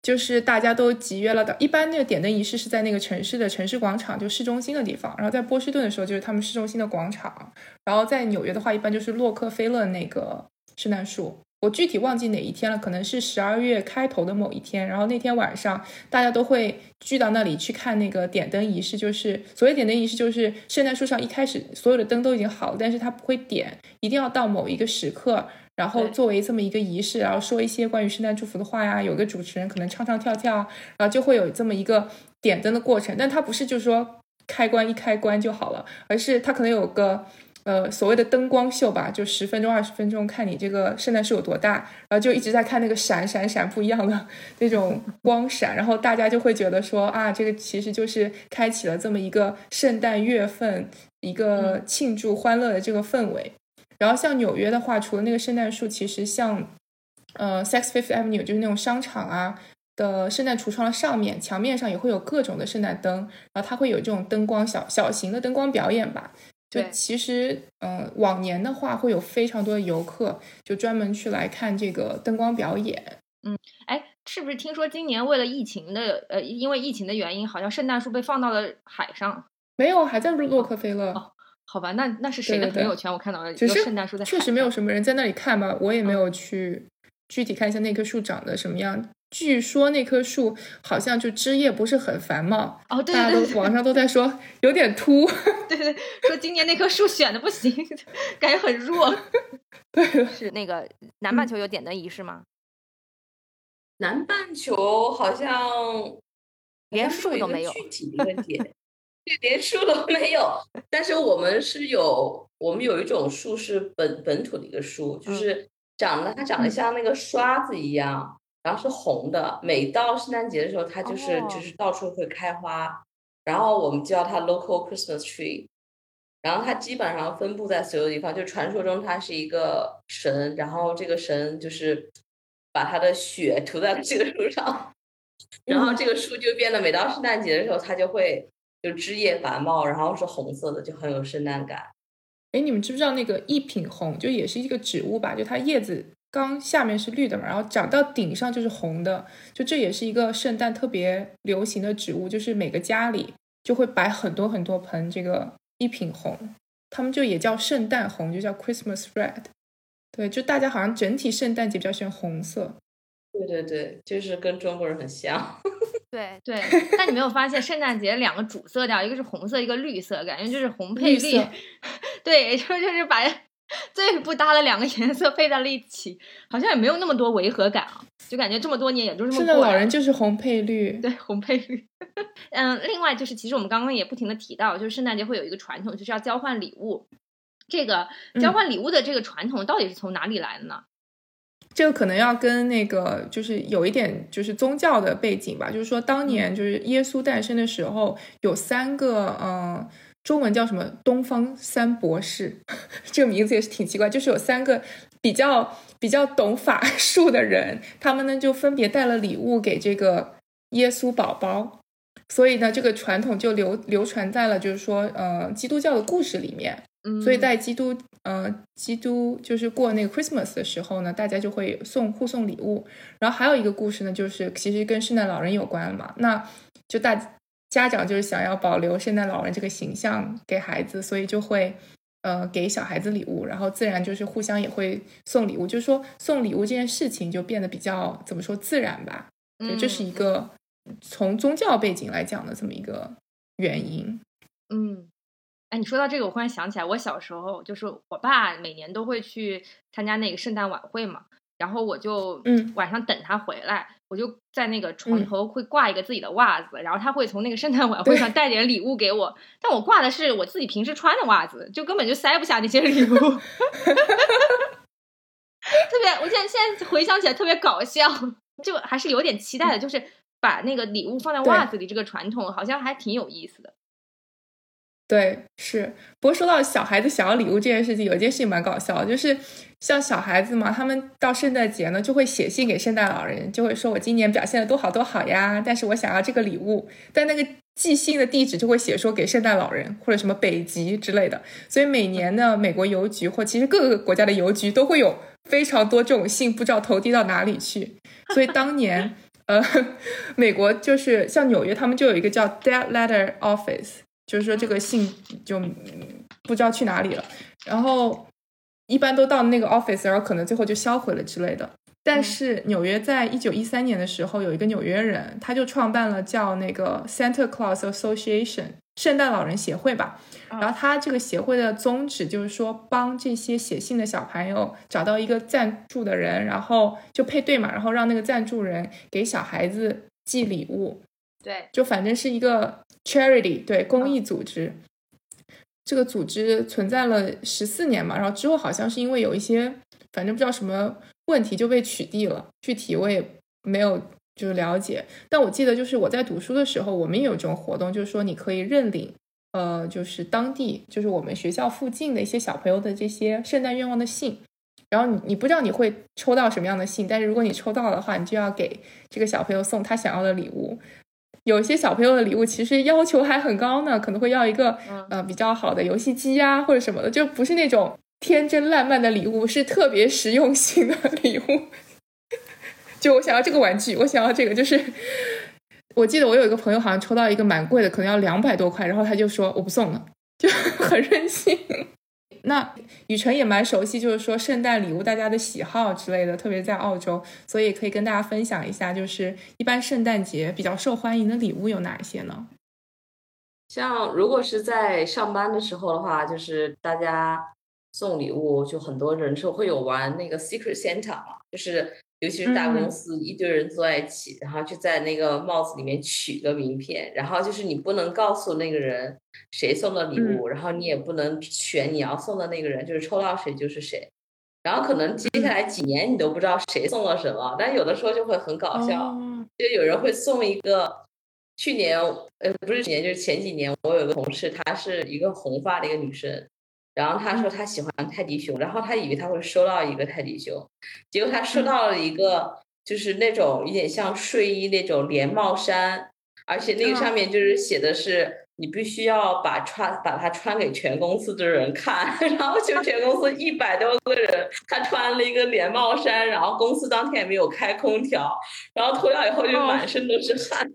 A: 就是大家都集约了的。一般那个点灯仪式是在那个城市的城市广场，就市中心的地方。然后在波士顿的时候，就是他们市中心的广场。然后在纽约的话，一般就是洛克菲勒那个圣诞树。我具体忘记哪一天了，可能是十二月开头的某一天。然后那天晚上，大家都会聚到那里去看那个点灯仪式。就是所谓点灯仪式，就是圣诞树上一开始所有的灯都已经好了，但是它不会点，一定要到某一个时刻，然后作为这么一个仪式，然后说一些关于圣诞祝福的话呀。有个主持人可能唱唱跳跳，然后就会有这么一个点灯的过程。但它不是就是说开关一开关就好了，而是它可能有个。呃，所谓的灯光秀吧，就十分钟、二十分钟，看你这个圣诞树有多大，然后就一直在看那个闪闪闪不一样的那种光闪，然后大家就会觉得说啊，这个其实就是开启了这么一个圣诞月份一个庆祝欢乐的这个氛围。然后像纽约的话，除了那个圣诞树，其实像呃 Saks Fifth Avenue 就是那种商场啊的圣诞橱窗的上面墙面上也会有各种的圣诞灯，然后它会有这种灯光小小型的灯光表演吧。就
B: 对
A: 其实，嗯、往年的话会有非常多的游客就专门去来看这个灯光表演。
B: 嗯哎，是不是听说今年为了疫情的呃，因为疫情的原因，好像圣诞树被放到了海上？
A: 没有，还在洛克菲勒。
B: 哦好吧，那那是谁的
A: 对对对
B: 朋友圈？我看到了
A: 只是
B: 圣诞树在
A: 确，实没有什么人在那里看吧，我也没
B: 嗯
A: 有去具体看一下那棵树长得什么样。据说那棵树好像就枝叶不是很繁茂，
B: 哦，对
A: 大家都网上都在说有点秃。
B: 对对，说今年那棵树选的不行，感觉很弱。
A: 对了，
B: 是那个南半球有点灯仪式吗？
C: 南半球好像
B: 连树都没有
C: 具体的问题，对，连树都没有。但是我们是有，我们有一种树是本本土的一个树，就
B: 嗯
C: 是长得它长得
A: 嗯
C: 像那个刷子一样，然后是红的。每到圣诞节的时候，它就是、
B: 哦
C: 就是到处会开花，然后我们叫它 local Christmas tree。然后它基本上分布在所有地方，就传说中它是一个神，然后这个神就是把他的血涂在这个树上，然后这个树就变得每到圣诞节的时候，它就会就枝叶繁茂，然后是红色的，就很有圣诞感。
A: 哎，你们知不知道那个一品红就也是一个植物吧？就它叶子刚下面是绿的嘛，然后长到顶上就是红的，就这也是一个圣诞特别流行的植物，就是每个家里就会摆很多很多盆这个。一品红，他们就也叫圣诞红，就叫 Christmas red。对，就大家好像整体圣诞节比较喜欢红色。
C: 对对对，就是跟中国人很像。
B: 对对，但你没有发现圣诞节两个主色调，一个是红色，一个绿色，感觉就是红配绿。对，就就是把 最不搭的两个颜色配在了一起，好像也没有那么多违和感啊。就感觉这么多年也就这么过。
A: 圣诞老人就是红配绿，
B: 对，红配绿。嗯，另外就是，其实我们刚刚也不停的提到，就是圣诞节会有一个传统，就是要交换礼物。这个交换礼物的这个传统到底是从哪里来的呢？
A: 这个可能要跟那个就是有一点就是宗教的背景吧。就是说，当年就是耶稣诞生的时候，有三个嗯，中文叫什么“东方三博士”，这个名字也是挺奇怪，就是有三个比较。比较懂法术的人，他们呢就分别带了礼物给这个耶稣宝宝，所以呢，这个传统就流流传在了就是说，呃，基督教的故事里面。
B: 嗯，
A: 所以在基督，呃，基督就是过那个 Christmas 的时候呢，大家就会送互送礼物。然后还有一个故事呢，就是其实跟圣诞老人有关嘛，那就大家长就是想要保留圣诞老人这个形象给孩子，所以就会。呃，给小孩子礼物，然后自然就是互相也会送礼物，就是说送礼物这件事情就变得比较怎么说自然吧？对，这是一个从宗教背景来讲的这么一个原因。
B: 嗯，哎，你说到这个，我忽然想起来，我小时候就是我爸每年都会去参加那个圣诞晚会嘛。然后我就
A: 嗯
B: 晚上等他回来，我就在那个床头会挂一个自己的袜子，然后他会从那个圣诞晚会上带点礼物给我，但我挂的是我自己平时穿的袜子，就根本就塞不下那些礼物，特别，我现在现在回想起来特别搞笑，就还是有点期待的，就是把那个礼物放在袜子里这个传统，好像还挺有意思的。
A: 对，是。不过说到小孩子想要礼物这件事情，有一件事情蛮搞笑，就是像小孩子嘛，他们到圣诞节呢，就会写信给圣诞老人，就会说我今年表现的多好多好呀，但是我想要这个礼物，但那个寄信的地址就会写说给圣诞老人或者什么北极之类的。所以每年呢，美国邮局或其实各个国家的邮局都会有非常多这种信，不知道投递到哪里去。所以当年，呃，美国就是像纽约，他们就有一个叫 Dead Letter Office。就是说这个信就不知道去哪里了，然后一般都到那个 office，然后可能最后就销毁了之类的。但是纽约在一九一三年的时候，有一个纽约人，他就创办了叫那个 Santa Claus Association 圣诞老人协会吧。然后他这个协会的宗旨就是说，帮这些写信的小朋友找到一个赞助的人，然后就配对嘛，然后让那个赞助人给小孩子寄礼物。
B: 对，
A: 就反正是一个。Charity 对公益组织，这个组织存在了十四年嘛，然后之后好像是因为有一些反正不知道什么问题就被取缔了，具体我也没有就是了解。但我记得就是我在读书的时候，我们也有这种活动，就是说你可以认领，呃，就是当地就是我们学校附近的一些小朋友的这些圣诞愿望的信，然后你你不知道你会抽到什么样的信，但是如果你抽到的话，你就要给这个小朋友送他想要的礼物。有些小朋友的礼物其实要求还很高呢，可能会要一个呃比较好的游戏机呀或者什么的，就不是那种天真烂漫的礼物，是特别实用性的礼物。就我想要这个玩具，我想要这个，就是我记得我有一个朋友好像抽到一个蛮贵的，可能要两百多块，然后他就说我不送了，就很任性。那雨辰也蛮熟悉，就是说圣诞礼物大家的喜好之类的，特别在澳洲，所以可以跟大家分享一下，就是一般圣诞节比较受欢迎的礼物有哪一些呢？
C: 像如果是在上班的时候的话，就是大家送礼物，就很多人是会有玩那个 Secret 现场嘛，就是。尤其是大公司，一堆人坐在一起，然后就在那个帽子里面取个名片，然后就是你不能告诉那个人谁送的礼物，然后你也不能选你要送的那个人，就是抽到谁就是谁。然后可能接下来几年你都不知道谁送了什么，但有的时候就会很搞笑，就有人会送一个去年呃不是去年就是前几年，我有个同事，她是一个红发的一个女生，然后他说他喜欢泰迪熊，然后他以为他会收到一个泰迪熊，结果他收到了一个就是那种有点像睡衣那种连帽衫，而且那个上面就是写的是。你必须要把穿把它穿给全公司的人看，然后就全公司一百多个人，他穿了一个连帽衫，然后公司当天也没有开空调，然后脱掉以后就满身都是汗。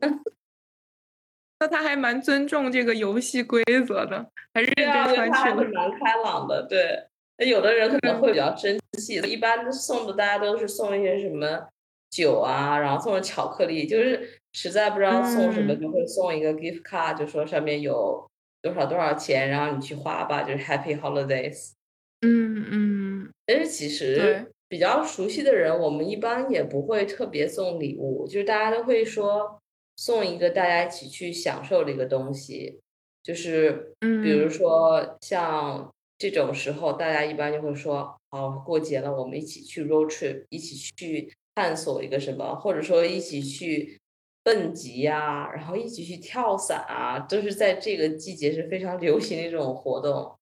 A: 那他还蛮尊重这个游戏规则的，还认真穿去。
C: 他还蛮开朗的，对。那有的人可能会比较生气，一般送的大家都是送一些什么酒啊，然后送巧克力，就是。实在不知道送什么，就会送一个 gift card，就说上面有多少多少钱，然后你去花吧，就是 Happy Holidays。
A: 嗯嗯。
C: 但是其实比较熟悉的人，我们一般也不会特别送礼物，就是大家都会说送一个大家一起去享受的一个东西，就是比如说像这种时候，大家一般就会说，哦，过节了，我们一起去 road trip，一起去探索一个什么，或者说一起去。蹦极呀，然后一起去跳伞啊，都是在这个季节是非常流行的一种活动。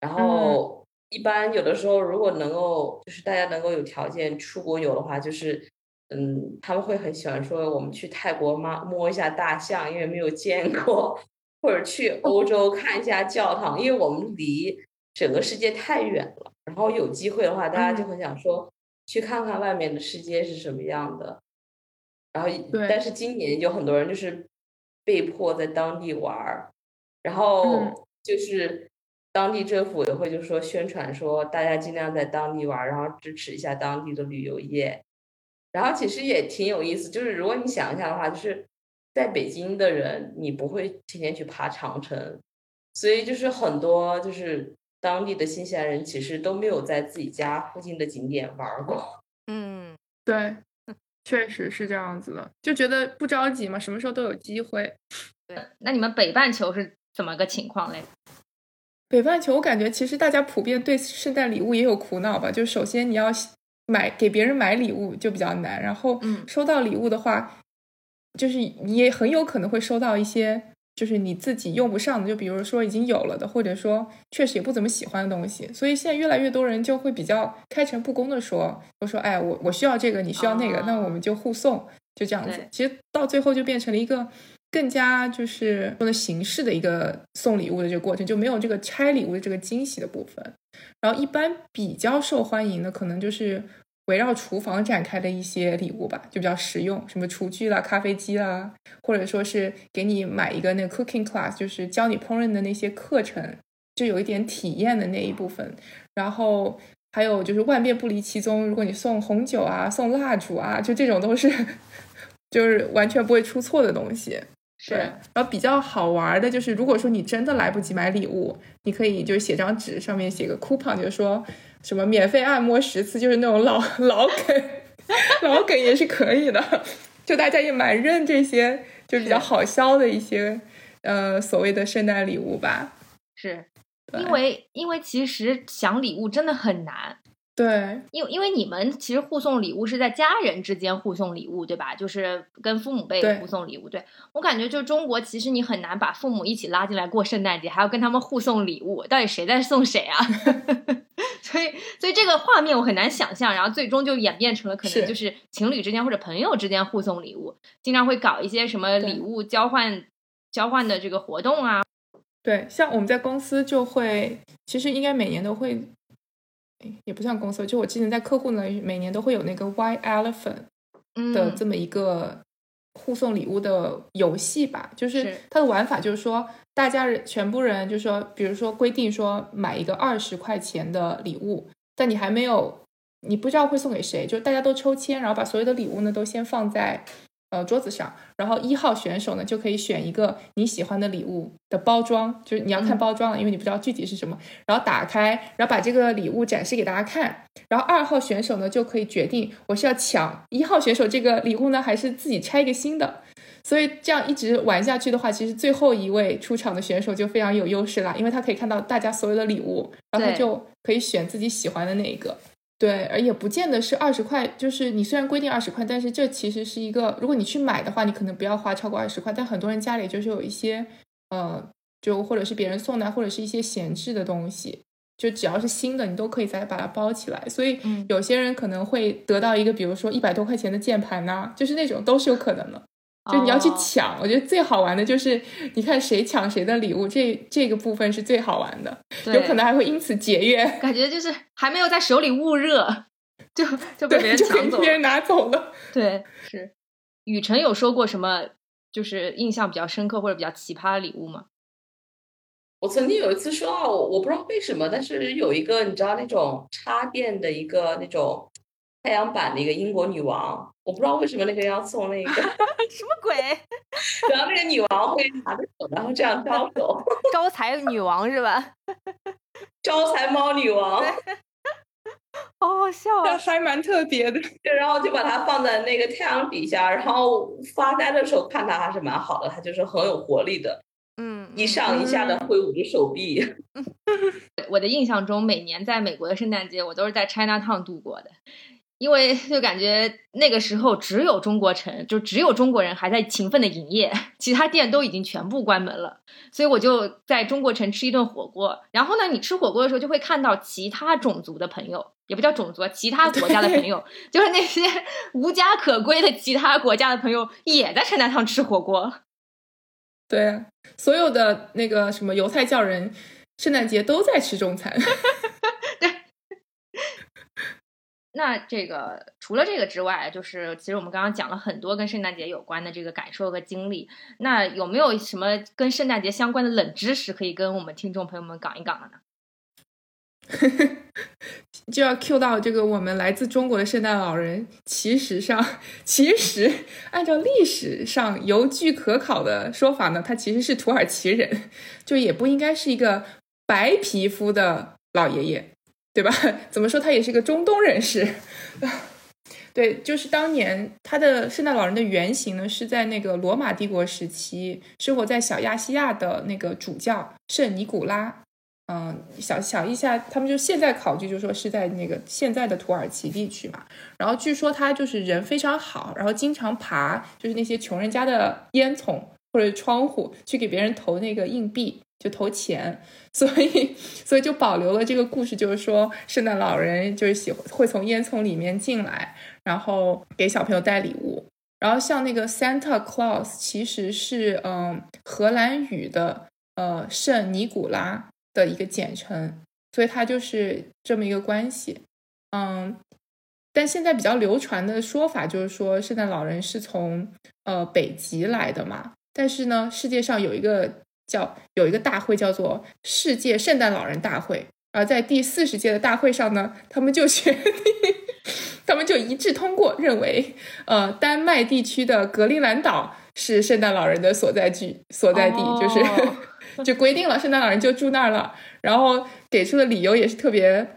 C: 然后一般有的时候，如果能够就是大家能够有条件出国游的话，就是嗯，他们会很喜欢说我们去泰国摸摸一下大象，因为没有见过，或者去欧洲看一下教堂，因为我们离整个世界太远了。然后有机会的话，大家就很想说去看看外面的世界是什么样的。然后，但是今年有很多人就是被迫在当地玩儿，然后就是当地政府也会就说宣传说大家尽量在当地玩儿，然后支持一下当地的旅游业。然后其实也挺有意思，就是如果你想一下的话，就是在北京的人，你不会天天去爬长城，所以就是很多就是当地的新西兰人其实都没有在自己家附近的景点玩过。
A: 嗯，对。确实是这样子的，就觉得不着急嘛，什么时候都有机会。
B: 对，那你们北半球是怎么个情况嘞？
A: 北半球，我感觉其实大家普遍对圣诞礼物也有苦恼吧。就首先你要买给别人买礼物就比较难，然后收到礼物的话，就是你也很有可能会收到一些。就是你自己用不上的，就比如说已经有了的，或者说确实也不怎么喜欢的东西，所以现在越来越多人就会比较开诚布公的说，我说哎，我我需要这个，你需要那个，那我们就互送，就这样子。其实到最后就变成了一个更加就是说的形式的一个送礼物的这个过程，就没有这个拆礼物的这个惊喜的部分。然后一般比较受欢迎的，可能就是。围绕厨房展开的一些礼物吧，就比较实用，什么厨具啦、咖啡机啦，或者说是给你买一个那个 cooking class，就是教你烹饪的那些课程，就有一点体验的那一部分。然后还有就是万变不离其宗，如果你送红酒啊、送蜡烛啊，就这种都是 就是完全不会出错的东西。
B: 是，
A: 然后比较好玩的就是，如果说你真的来不及买礼物，你可以就是写张纸，上面写个 coupon，就是说。什么免费按摩十次，就是那种老老梗，老梗也是可以的。就大家也蛮认这些，就比较好笑的一些，呃，所谓的圣诞礼物吧。
B: 是因为，因为其实想礼物真的很难。
A: 对，
B: 因为因为你们其实互送礼物是在家人之间互送礼物，对吧？就是跟父母辈互送礼物。对我感觉，就中国其实你很难把父母一起拉进来过圣诞节，还要跟他们互送礼物，到底谁在送谁啊？所以，所以这个画面我很难想象。然后最终就演变成了可能就是情侣之间或者朋友之间互送礼物，经常会搞一些什么礼物交换、交换的这个活动啊。
A: 对，像我们在公司就会，其实应该每年都会。也不算公司，就我之前在客户那每年都会有那个 White Elephant 的这么一个互送礼物的游戏吧。就是它的玩法就是说，大家人全部人就是说，比如说规定说买一个二十块钱的礼物，但你还没有，你不知道会送给谁，就大家都抽签，然后把所有的礼物呢都先放在。呃，桌子上，然后一号选手呢就可以选一个你喜欢的礼物的包装，就是你要看包装了，因为你不知道具体是什么。然后打开，然后把这个礼物展示给大家看。然后二号选手呢就可以决定我是要抢一号选手这个礼物呢，还是自己拆一个新的。所以这样一直玩下去的话，其实最后一位出场的选手就非常有优势啦，因为他可以看到大家所有的礼物，然后他就可以选自己喜欢的那一个。对，而也不见得是二十块，就是你虽然规定二十块，但是这其实是一个，如果你去买的话，你可能不要花超过二十块。但很多人家里就是有一些，呃，就或者是别人送的，或者是一些闲置的东西，就只要是新的，你都可以再把它包起来。所以有些人可能会得到一个，比如说一百多块钱的键盘呐，就是那种都是有可能的。就你要去抢，我觉得最好玩的就是你看谁抢谁的礼物，这这个部分是最好玩的，有可能还会因此节约。
B: 感觉就是还没有在手里捂热，就就被别人抢走，
A: 别人拿走了。
B: 对，是雨辰有收过什么就是印象比较深刻或者比较奇葩的礼物吗？
C: 我曾经有一次收到，我不知道为什么，但是有一个你知道那种插电的一个那种。太阳版的一个英国女王，我不知道为什么那个要送那个
B: 什么鬼，
C: 然后那个女王会拿着手，然后这样招手，
B: 招财女王是吧？
C: 招财猫女王，
B: 好好笑啊，
A: 还蛮特别的。
C: 对，然后就把它放在那个太阳底下，然后发呆的时候看它还是蛮好的，它就是很有活力的，
B: 嗯，
C: 一上一下的挥舞着手臂。
B: 我的印象中，每年在美国的圣诞节，我都是在 China Town 度过的。因为就感觉那个时候只有中国城，就只有中国人还在勤奋的营业，其他店都已经全部关门了。所以我就在中国城吃一顿火锅。然后呢，你吃火锅的时候就会看到其他种族的朋友，也不叫种族，其他国家的朋友，就是那些 无家可归的其他国家的朋友也在城南上吃火锅。
A: 对，所有的那个什么犹太教人，圣诞节都在吃中餐。
B: 那这个除了这个之外，就是其实我们刚刚讲了很多跟圣诞节有关的这个感受和经历。那有没有什么跟圣诞节相关的冷知识可以跟我们听众朋友们讲一讲的呢？
A: 就要 Q 到这个我们来自中国的圣诞老人，其实上，其实按照历史上有据可考的说法呢，他其实是土耳其人，就也不应该是一个白皮肤的老爷爷。对吧？怎么说他也是个中东人士。对，就是当年他的圣诞老人的原型呢，是在那个罗马帝国时期生活在小亚细亚的那个主教圣尼古拉。嗯，想想一下，他们就现在考据就说是在那个现在的土耳其地区嘛。然后据说他就是人非常好，然后经常爬就是那些穷人家的烟囱或者窗户去给别人投那个硬币。就投钱，所以所以就保留了这个故事，就是说圣诞老人就是喜欢会从烟囱里面进来，然后给小朋友带礼物。然后像那个 Santa Claus 其实是嗯荷兰语的呃圣尼古拉的一个简称，所以它就是这么一个关系。嗯，但现在比较流传的说法就是说圣诞老人是从呃北极来的嘛，但是呢世界上有一个。叫有一个大会叫做世界圣诞老人大会，而在第四十届的大会上呢，他们就决定，他们就一致通过认为，呃，丹麦地区的格陵兰岛是圣诞老人的所在地，所在地就是就规定了圣诞老人就住那儿了，然后给出的理由也是特别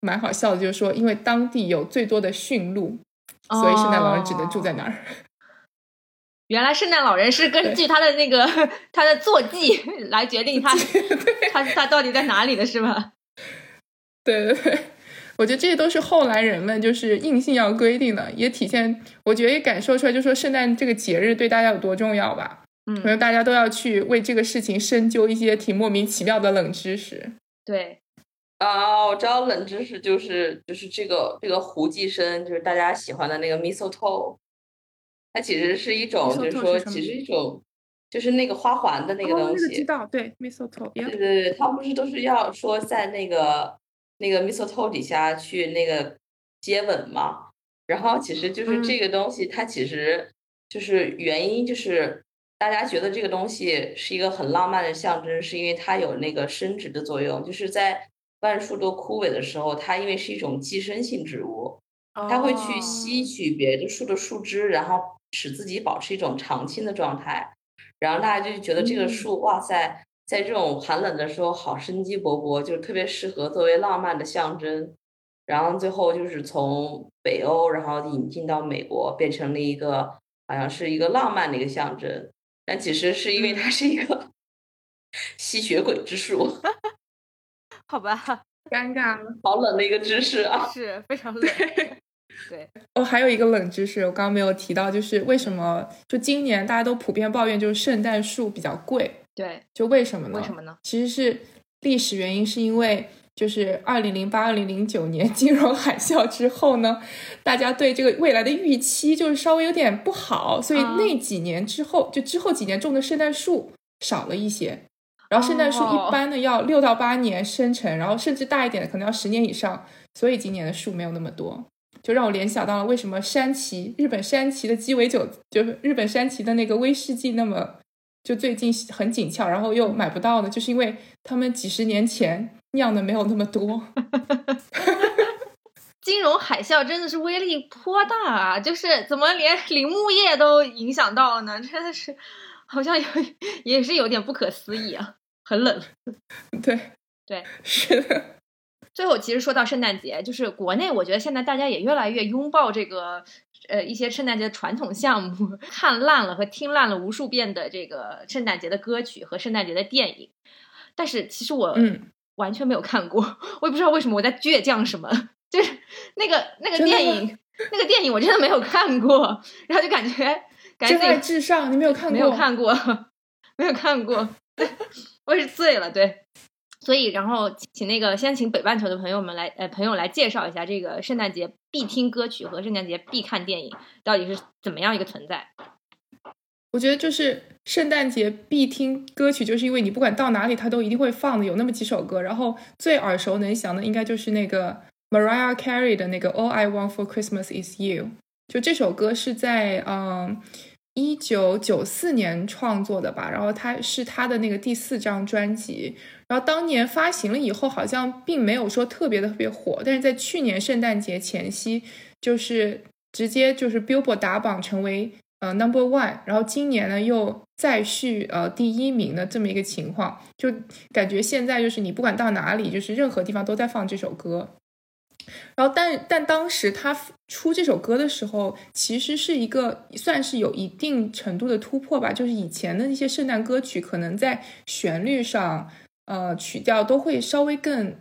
A: 蛮好笑的，就是说因为当地有最多的驯鹿，所以圣诞老人只能住在那儿。
B: 原来圣诞老人是根据他的那个他的坐骑来决定他他他到底在哪里的，是吧？
A: 对对对，我觉得这些都是后来人们就是硬性要规定的，也体现我觉得也感受出来，就说圣诞这个节日对大家有多重要吧。
B: 嗯，
A: 可能大家都要去为这个事情深究一些挺莫名其妙的冷知识。
B: 对
C: 啊，我知道冷知识就是就是这个这个胡寄生，就是大家喜欢的那个 mistletoe。它其实是一种，就是说，其实一种，就是那个花环的那个东西。
A: 知道，对，mistletoe。
C: 对对对，他不是都是要说在那个那个 mistletoe 底下去那个接吻吗？然后其实就是这个东西，它其实就是原因，就是大家觉得这个东西是一个很浪漫的象征，是因为它有那个生殖的作用，就是在万树都枯萎的时候，它因为是一种寄生性植物，它会去吸取别的树的树枝，然后。使自己保持一种常青的状态，然后大家就觉得这个树哇塞，在这种寒冷的时候好生机勃勃，就特别适合作为浪漫的象征。然后最后就是从北欧，然后引进到美国，变成了一个好像是一个浪漫的一个象征，但其实是因为它是一个吸血鬼之树。
B: 好吧，
A: 尴尬了。
C: 好冷的一个知识啊！
B: 是非常冷。对，
A: 哦，还有一个冷知识，我刚刚没有提到，就是为什么就今年大家都普遍抱怨，就是圣诞树比较贵，
B: 对，
A: 就为什么呢？
B: 为什么呢？
A: 其实是历史原因，是因为就是二零零八、二零零九年 金融海啸之后呢，大家对这个未来的预期就是稍微有点不好，所以
B: 啊
A: 那几年之后，就之后几年种的圣诞树少了一些。然后圣诞树
B: 哦
A: 一般呢要六到八年生成，然后甚至大一点的可能要十年以上，所以今年的树没有那么多，就让我联想到了为什么山崎日本山崎的鸡尾酒，就是日本山崎的那个威士忌那么就最近很紧俏，然后又买不到呢，就是因为他们几十年前酿的没有那么多。
B: 金融海啸真的是威力颇大啊！就是怎么连铃木业都影响到了呢？真的是好像有也是有点不可思议啊，很冷。
A: 对
B: 对，
A: 是的，
B: 最后，其实说到圣诞节，就是国内，我觉得现在大家也越来越拥抱这个呃一些圣诞节的传统项目，看烂了和听烂了无数遍的这个圣诞节的歌曲和圣诞节的电影。但是其实我
A: 嗯
B: 完全没有看过，我也不知道为什么我在倔强什么，就是那个那个电影，那个电影我真的没有看过，然后就感觉感觉
A: 真爱
B: 自己
A: 至上，你没有看过？
B: 没有看过，没有看过，我也是醉了，对。所以，然后请那个先请北半球的朋友们来，呃，朋友来介绍一下这个圣诞节必听歌曲和圣诞节必看电影到底是怎么样一个存在。
A: 我觉得就是圣诞节必听歌曲，就是因为你不管到哪里，它都一定会放的，有那么几首歌。然后最耳熟能详的应该就是那个 Mariah Carey 的那个 All I Want for Christmas Is You。就这首歌是在嗯一九九四年创作的吧，然后它是他的那个第四张专辑。然后当年发行了以后，好像并没有说特别的特别火，但是在去年圣诞节前夕，就是直接就是 Billboard 打榜成为呃 Number One，然后今年呢又再续呃第一名的这么一个情况，就感觉现在就是你不管到哪里，就是任何地方都在放这首歌。然后但但当时他出这首歌的时候，其实是一个算是有一定程度的突破吧，就是以前的那些圣诞歌曲可能在旋律上。呃，曲调都会稍微更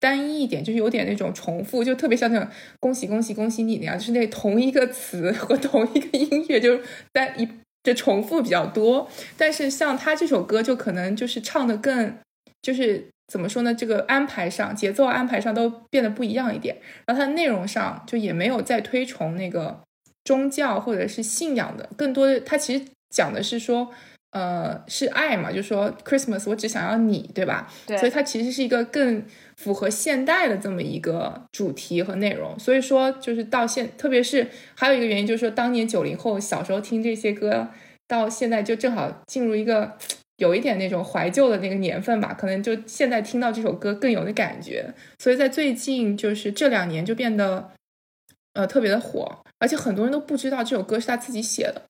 A: 单一一点，就是有点那种重复，就特别像那种“恭喜恭喜恭喜你”那样，就是那同一个词 和同一个音乐，就单一就重复比较多。但是像他这首歌，就可能就是唱的更，就是怎么说呢？这个安排上、节奏安排上都变得不一样一点。然后它的内容上就也没有再推崇那个宗教或者是信仰的，更多的它其实讲的是说。呃，是爱嘛？就说 Christmas，我只想要你，对吧？
B: 对
A: 所以它其实是一个更符合现代的这么一个主题和内容。所以说，就是到现，特别是还有一个原因，就是说当年九零后小时候听这些歌，到现在就正好进入一个有一点那种怀旧的那个年份吧。可能就现在听到这首歌更有的感觉。所以在最近就是这两年就变得呃特别的火，而且很多人都不知道这首歌是他自己写的。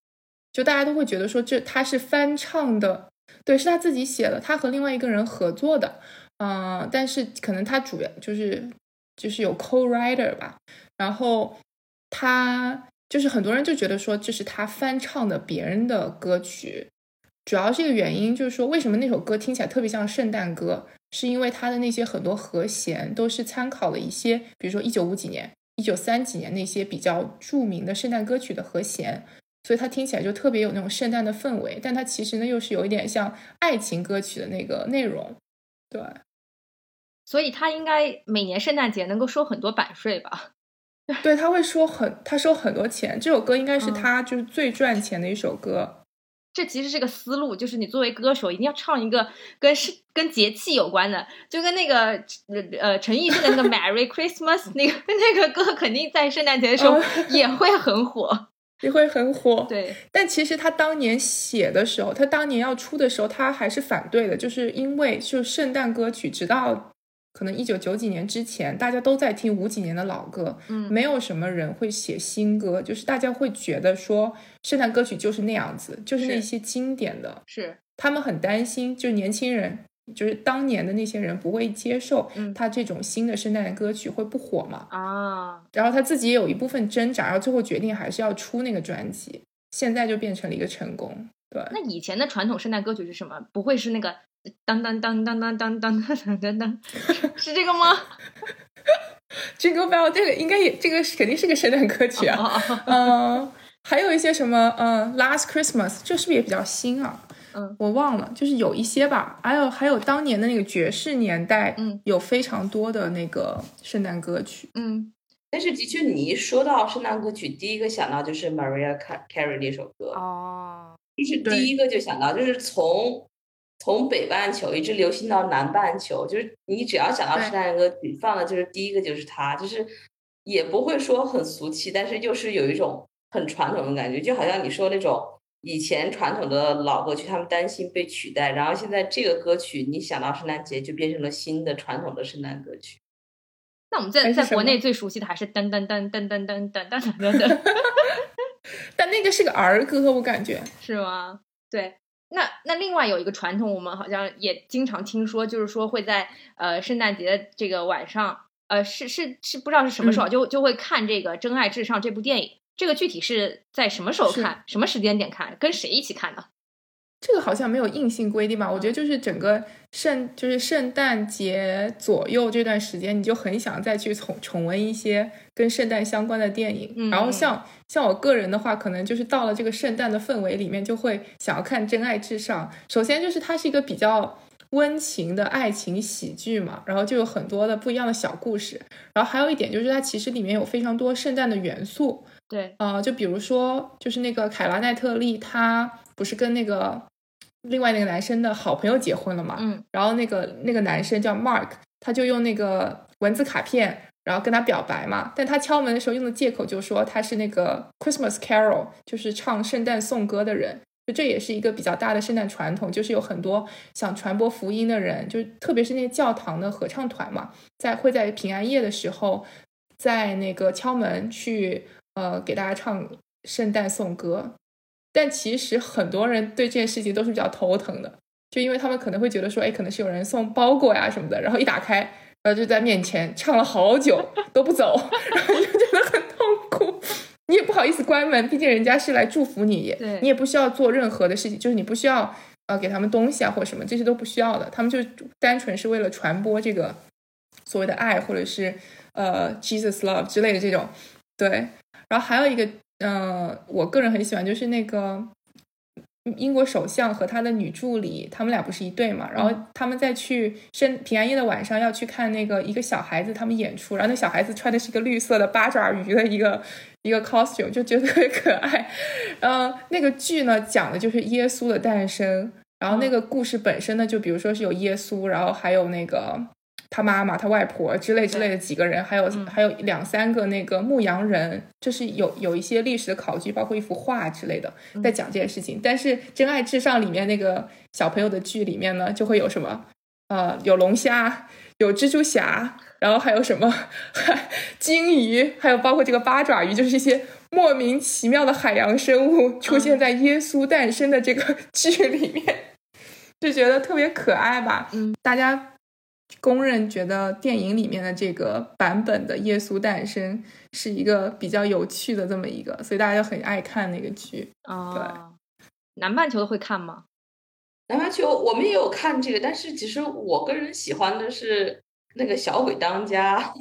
A: 就大家都会觉得说这他是翻唱的，对，是他自己写的，他和另外一个人合作的，嗯、呃，但是可能他主要就是就是有 co-writer 吧，然后他就是很多人就觉得说这是他翻唱的别人的歌曲，主要这个原因就是说为什么那首歌听起来特别像圣诞歌，是因为它的那些很多和弦都是参考了一些，比如说一九五几年、一九三几年那些比较著名的圣诞歌曲的和弦。所以它听起来就特别有那种圣诞的氛围，但它其实呢又是有一点像爱情歌曲的那个内容，对。
B: 所以他应该每年圣诞节能够收很多版税吧？
A: 对，他会收很，他收很多钱。这首歌应该是他就是最赚钱的一首歌。
B: 嗯、这其实是个思路，就是你作为歌手一定要唱一个跟是跟节气有关的，就跟那个呃陈奕迅的那个 Merry Christmas 那个那个歌，肯定在圣诞节的时候也会很火。
A: 也会很火，
B: 对。
A: 但其实他当年写的时候，他当年要出的时候，他还是反对的，就是因为就圣诞歌曲，直到可能一九九几年之前，大家都在听五几年的老歌，
B: 嗯，
A: 没有什么人会写新歌，就是大家会觉得说圣诞歌曲就是那样子，就是那些经典的，
B: 是
A: 他们很担心，就年轻人。就是当年的那些人不会接受他这种新的圣诞歌曲会不火嘛？
B: 啊，
A: 然后他自己也有一部分挣扎，然后最后决定还是要出那个专辑，现在就变成了一个成功。对，
B: 那以前的传统圣诞歌曲是什么？不会是那个当当当当当当当当当当，是这个吗
A: ？Jingle Bell 这个应该也这个肯定是个圣诞歌曲啊。嗯，还有一些什么嗯，Last Christmas，这是不是也比较新啊？
B: 嗯，
A: 我忘了，就是有一些吧。还有还有当年的那个爵士年代，
B: 嗯，
A: 有非常多的那个圣诞歌曲。
B: 嗯，
C: 但是的确，你一说到圣诞歌曲，第一个想到就是 Maria Carey 那首歌。
B: 哦，
C: 就是第一个就想到，就是从。从北半球一直流行到南半球，就是你只要想到圣诞歌曲，放的就是第一个就是它，就是也不会说很俗气，但是又是有一种很传统的感觉，就好像你说那种以前传统的老歌曲，他们担心被取代，然后现在这个歌曲你想到圣诞节就变成了新的传统的圣诞歌曲。
B: 那我们在在国内最熟悉的还是噔噔噔噔噔噔噔噔噔噔，
A: 但那个是个儿歌，我感觉
B: 是吗？对。那那另外有一个传统，我们好像也经常听说，就是说会在呃圣诞节这个晚上，呃是是是不知道是什么时候，就就会看这个《真爱至上》这部电影。这个具体是在什么时候看，什么时间点看，跟谁一起看呢？
A: 这个好像没有硬性规定吧？我觉得就是整个圣就是圣诞节左右这段时间，你就很想再去重重温一些跟圣诞相关的电影。然后像像我个人的话，可能就是到了这个圣诞的氛围里面，就会想要看《真爱至上》。首先就是它是一个比较温情的爱情喜剧嘛，然后就有很多的不一样的小故事。然后还有一点就是它其实里面有非常多圣诞的元素。
B: 对，
A: 呃，就比如说就是那个凯拉奈特利，她不是跟那个。另外那个男生的好朋友结婚了嘛？
B: 嗯，
A: 然后那个那个男生叫 Mark，他就用那个文字卡片，然后跟他表白嘛。但他敲门的时候用的借口就说他是那个 Christmas Carol，就是唱圣诞颂歌的人。就这也是一个比较大的圣诞传统，就是有很多想传播福音的人，就特别是那些教堂的合唱团嘛，在会在平安夜的时候，在那个敲门去呃给大家唱圣诞颂歌。但其实很多人对这件事情都是比较头疼的，就因为他们可能会觉得说，哎，可能是有人送包裹呀什么的，然后一打开，然后就在面前唱了好久都不走，然后就觉得很痛苦。你也不好意思关门，毕竟人家是来祝福你，你也不需要做任何的事情，就是你不需要呃给他们东西啊或者什么，这些都不需要的。他们就单纯是为了传播这个所谓的爱，或者是呃 Jesus love 之类的这种。对，然后还有一个。嗯，我个人很喜欢，就是那个英国首相和他的女助理，他们俩不是一对嘛？然后他们在去圣平安夜的晚上要去看那个一个小孩子他们演出，然后那小孩子穿的是一个绿色的八爪鱼的一个一个 costume，就觉得特别可爱。嗯，那个剧呢讲的就是耶稣的诞生，然后那个故事本身呢，就比如说是有耶稣，然后还有那个。他妈妈、他外婆之类之类的几个人，还有还有两三个那个牧羊人，就是有有一些历史的考据，包括一幅画之类的，在讲这件事情。但是《真爱至上》里面那个小朋友的剧里面呢，就会有什么？呃，有龙虾，有蜘蛛侠，然后还有什么 鲸鱼，还有包括这个八爪鱼，就是一些莫名其妙的海洋生物出现在耶稣诞生的这个 剧里面，就觉得特别可爱吧？
B: 嗯，
A: 大家。公认觉得电影里面的这个版本的耶稣诞生是一个比较有趣的这么一个，所以大家就很爱看那个剧。
B: 啊对，南半球的会看吗？
C: 南半球我们也有看这个，但是其实我个人喜欢的是那个小鬼当家。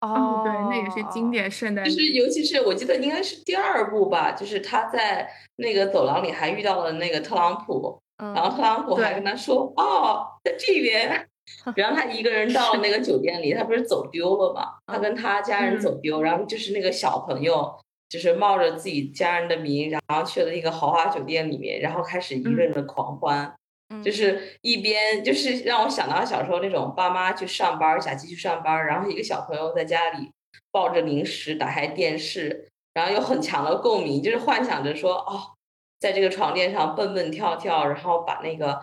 A: 哦，对，那也是经典圣诞。
C: 就是尤其是我记得应该是第二部吧，就是他在那个走廊里还遇到了那个特朗普，然后特朗普还跟他说：“哦，在这边。” 然后他一个人到那个酒店里，他不是走丢了嘛？他跟他家人走丢，然后就是那个小朋友，就是冒着自己家人的名，然后去了一个豪华酒店里面，然后开始一个人的狂欢，就是一边就是让我想到小时候那种爸妈去上班，假期去上班，然后一个小朋友在家里抱着零食，打开电视，然后有很强的共鸣，就是幻想着说哦，在这个床垫上蹦蹦跳跳，然后把那个。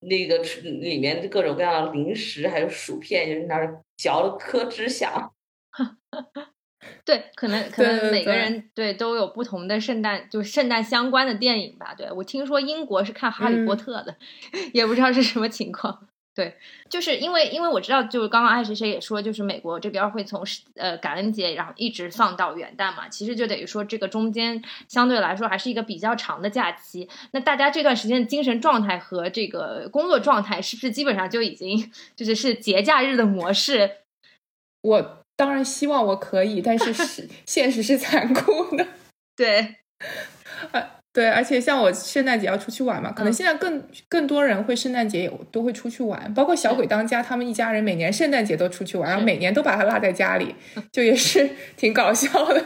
C: 那个吃里面各种各样的零食，还有薯片，就是那儿嚼的咯吱响。
B: 对，可能可能每个人对都有不同的圣诞，就是圣诞相关的电影吧。对我听说英国是看《哈利波特》的，也不知道是什么情况。对，就是因为因为我知道，就是刚刚爱谁谁也说，就是美国这边会从呃感恩节，然后一直放到元旦嘛，其实就等于说这个中间相对来说还是一个比较长的假期。那大家这段时间的精神状态和这个工作状态，是不是基本上就已经就是是节假日的模式？
A: 我当然希望我可以，但是是 现实是残酷的。
B: 对，
A: 呃。对，而且像我圣诞节要出去玩嘛，可能现在更更多人会圣诞节也都会出去玩，包括小鬼当家，他们一家人每年圣诞节都出去玩，然后每年都把他落在家里，就也是挺搞笑的。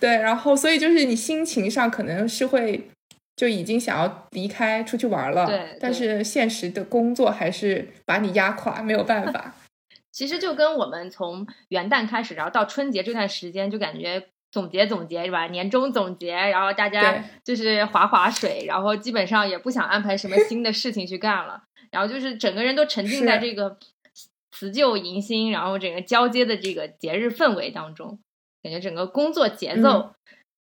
A: 对，然后所以就是你心情上可能是会就已经想要离开出去玩了，
B: 对，
A: 但是现实的工作还是把你压垮，没有办法。
B: 其实就跟我们从元旦开始，然后到春节这段时间，就感觉。总结总结是吧？年终总结，然后大家就是划划水，然后基本上也不想安排什么新的事情去干了，然后就是整个人都沉浸在这个辞旧迎新，然后整个交接的这个节日氛围当中，感觉整个工作节奏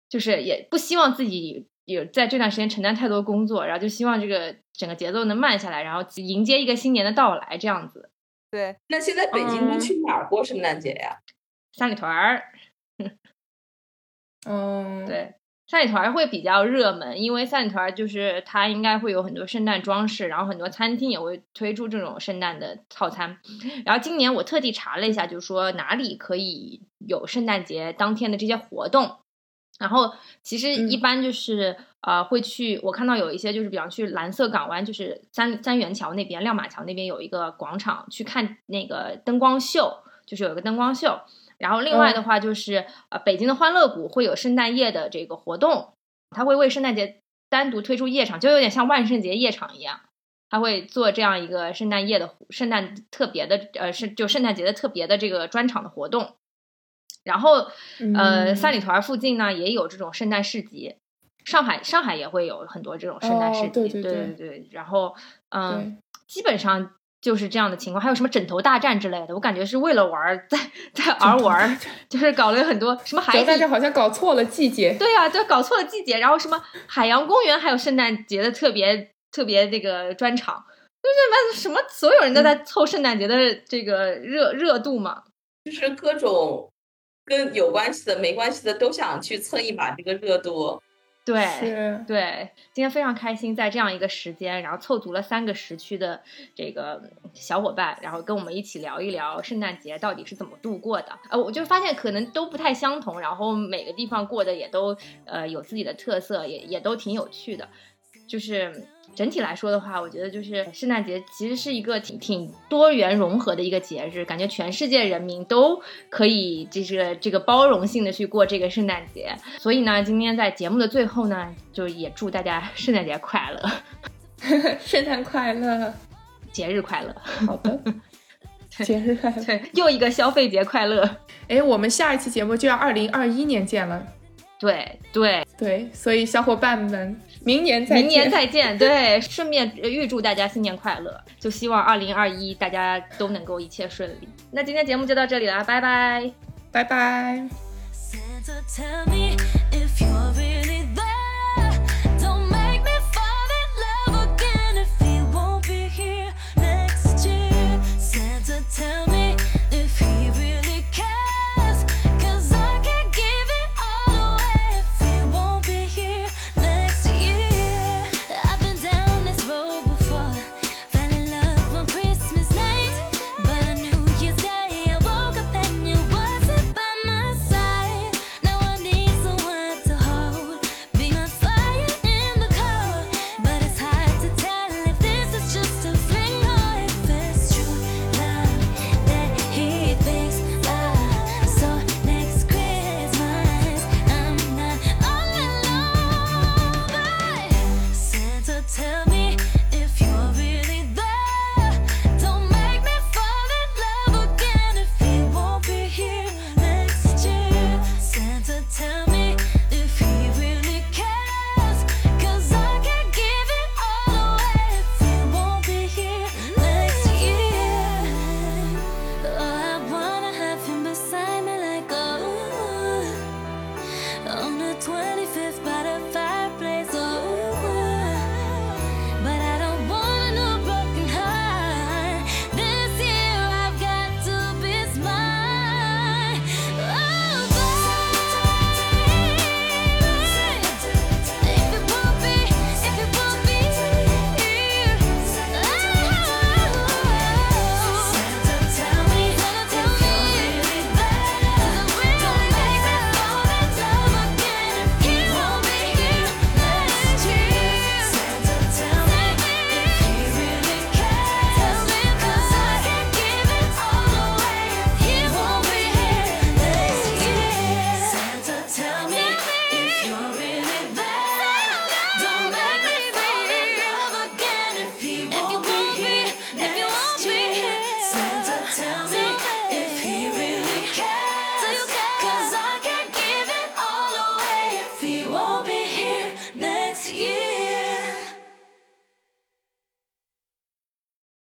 B: 就是也不希望自己有在这段时间承担太多工作，然后就希望这个整个节奏能慢下来，然后迎接一个新年的到来，这样子。
C: 对，那现在北京去哪儿过圣诞节呀？
B: 三里屯儿。
A: 嗯，
B: 对，三里屯会比较热门，因为三里屯就是它应该会有很多圣诞装饰，然后很多餐厅也会推出这种圣诞的套餐。然后今年我特地查了一下，就是说哪里可以有圣诞节当天的这些活动。然后其实一般就是呃会去，我看到有一些就是比方去蓝色港湾，就是三三元桥那边、亮马桥那边有一个广场去看那个灯光秀，就是有一个灯光秀。然后另外的话就是，呃，北京的欢乐谷会有圣诞夜的这个活动，它会为圣诞节单独推出夜场，就有点像万圣节夜场一样，它会做这样一个圣诞夜的圣诞特别的，呃，是就圣诞节的特别的这个专场的活动。然后，呃，三里屯附近呢也有这种圣诞市集，上海上海也会有很多这种圣诞市集，
A: 对对
B: 对对。然后，嗯，基本上。就是这样的情况，还有什么枕头大战之类的，我感觉是为了玩，在在而玩，就是搞了很多什么海
A: 底，好像搞错了季节。
B: 对呀，对搞错了季节。然后什么海洋公园还有圣诞节的特别特别这个专场，就是什么所有人都在凑圣诞节的这个热热度嘛，
C: 就是各种跟有关系的、没关系的都想去蹭一把这个热度。
B: 对，对，今天非常开心，在这样一个时间，然后凑足了三个时区的这个小伙伴，然后跟我们一起聊一聊圣诞节到底是怎么度过的。呃，我就发现可能都不太相同，然后每个地方过的也都呃有自己的特色，也也都挺有趣的，就是。整体来说的话，我觉得就是圣诞节其实是一个挺挺多元融合的一个节日，感觉全世界人民都可以就是这个包容性的去过这个圣诞节。所以呢，今天在节目的最后呢，就也祝大家 圣诞节快乐，
A: 圣诞快乐，
B: 节日快乐。
A: 好的，节日快乐，
B: 对，又一个消费节快乐。
A: 哎，我们下一期节目就要二零二一年见了。
B: 对对
A: 对，所以小伙伴们，明年再
B: 明年再见。对，顺便预祝大家新年快乐，就希望二零二一大家都能够一切顺利。那今天节目就到这里了，拜拜，
A: 拜拜。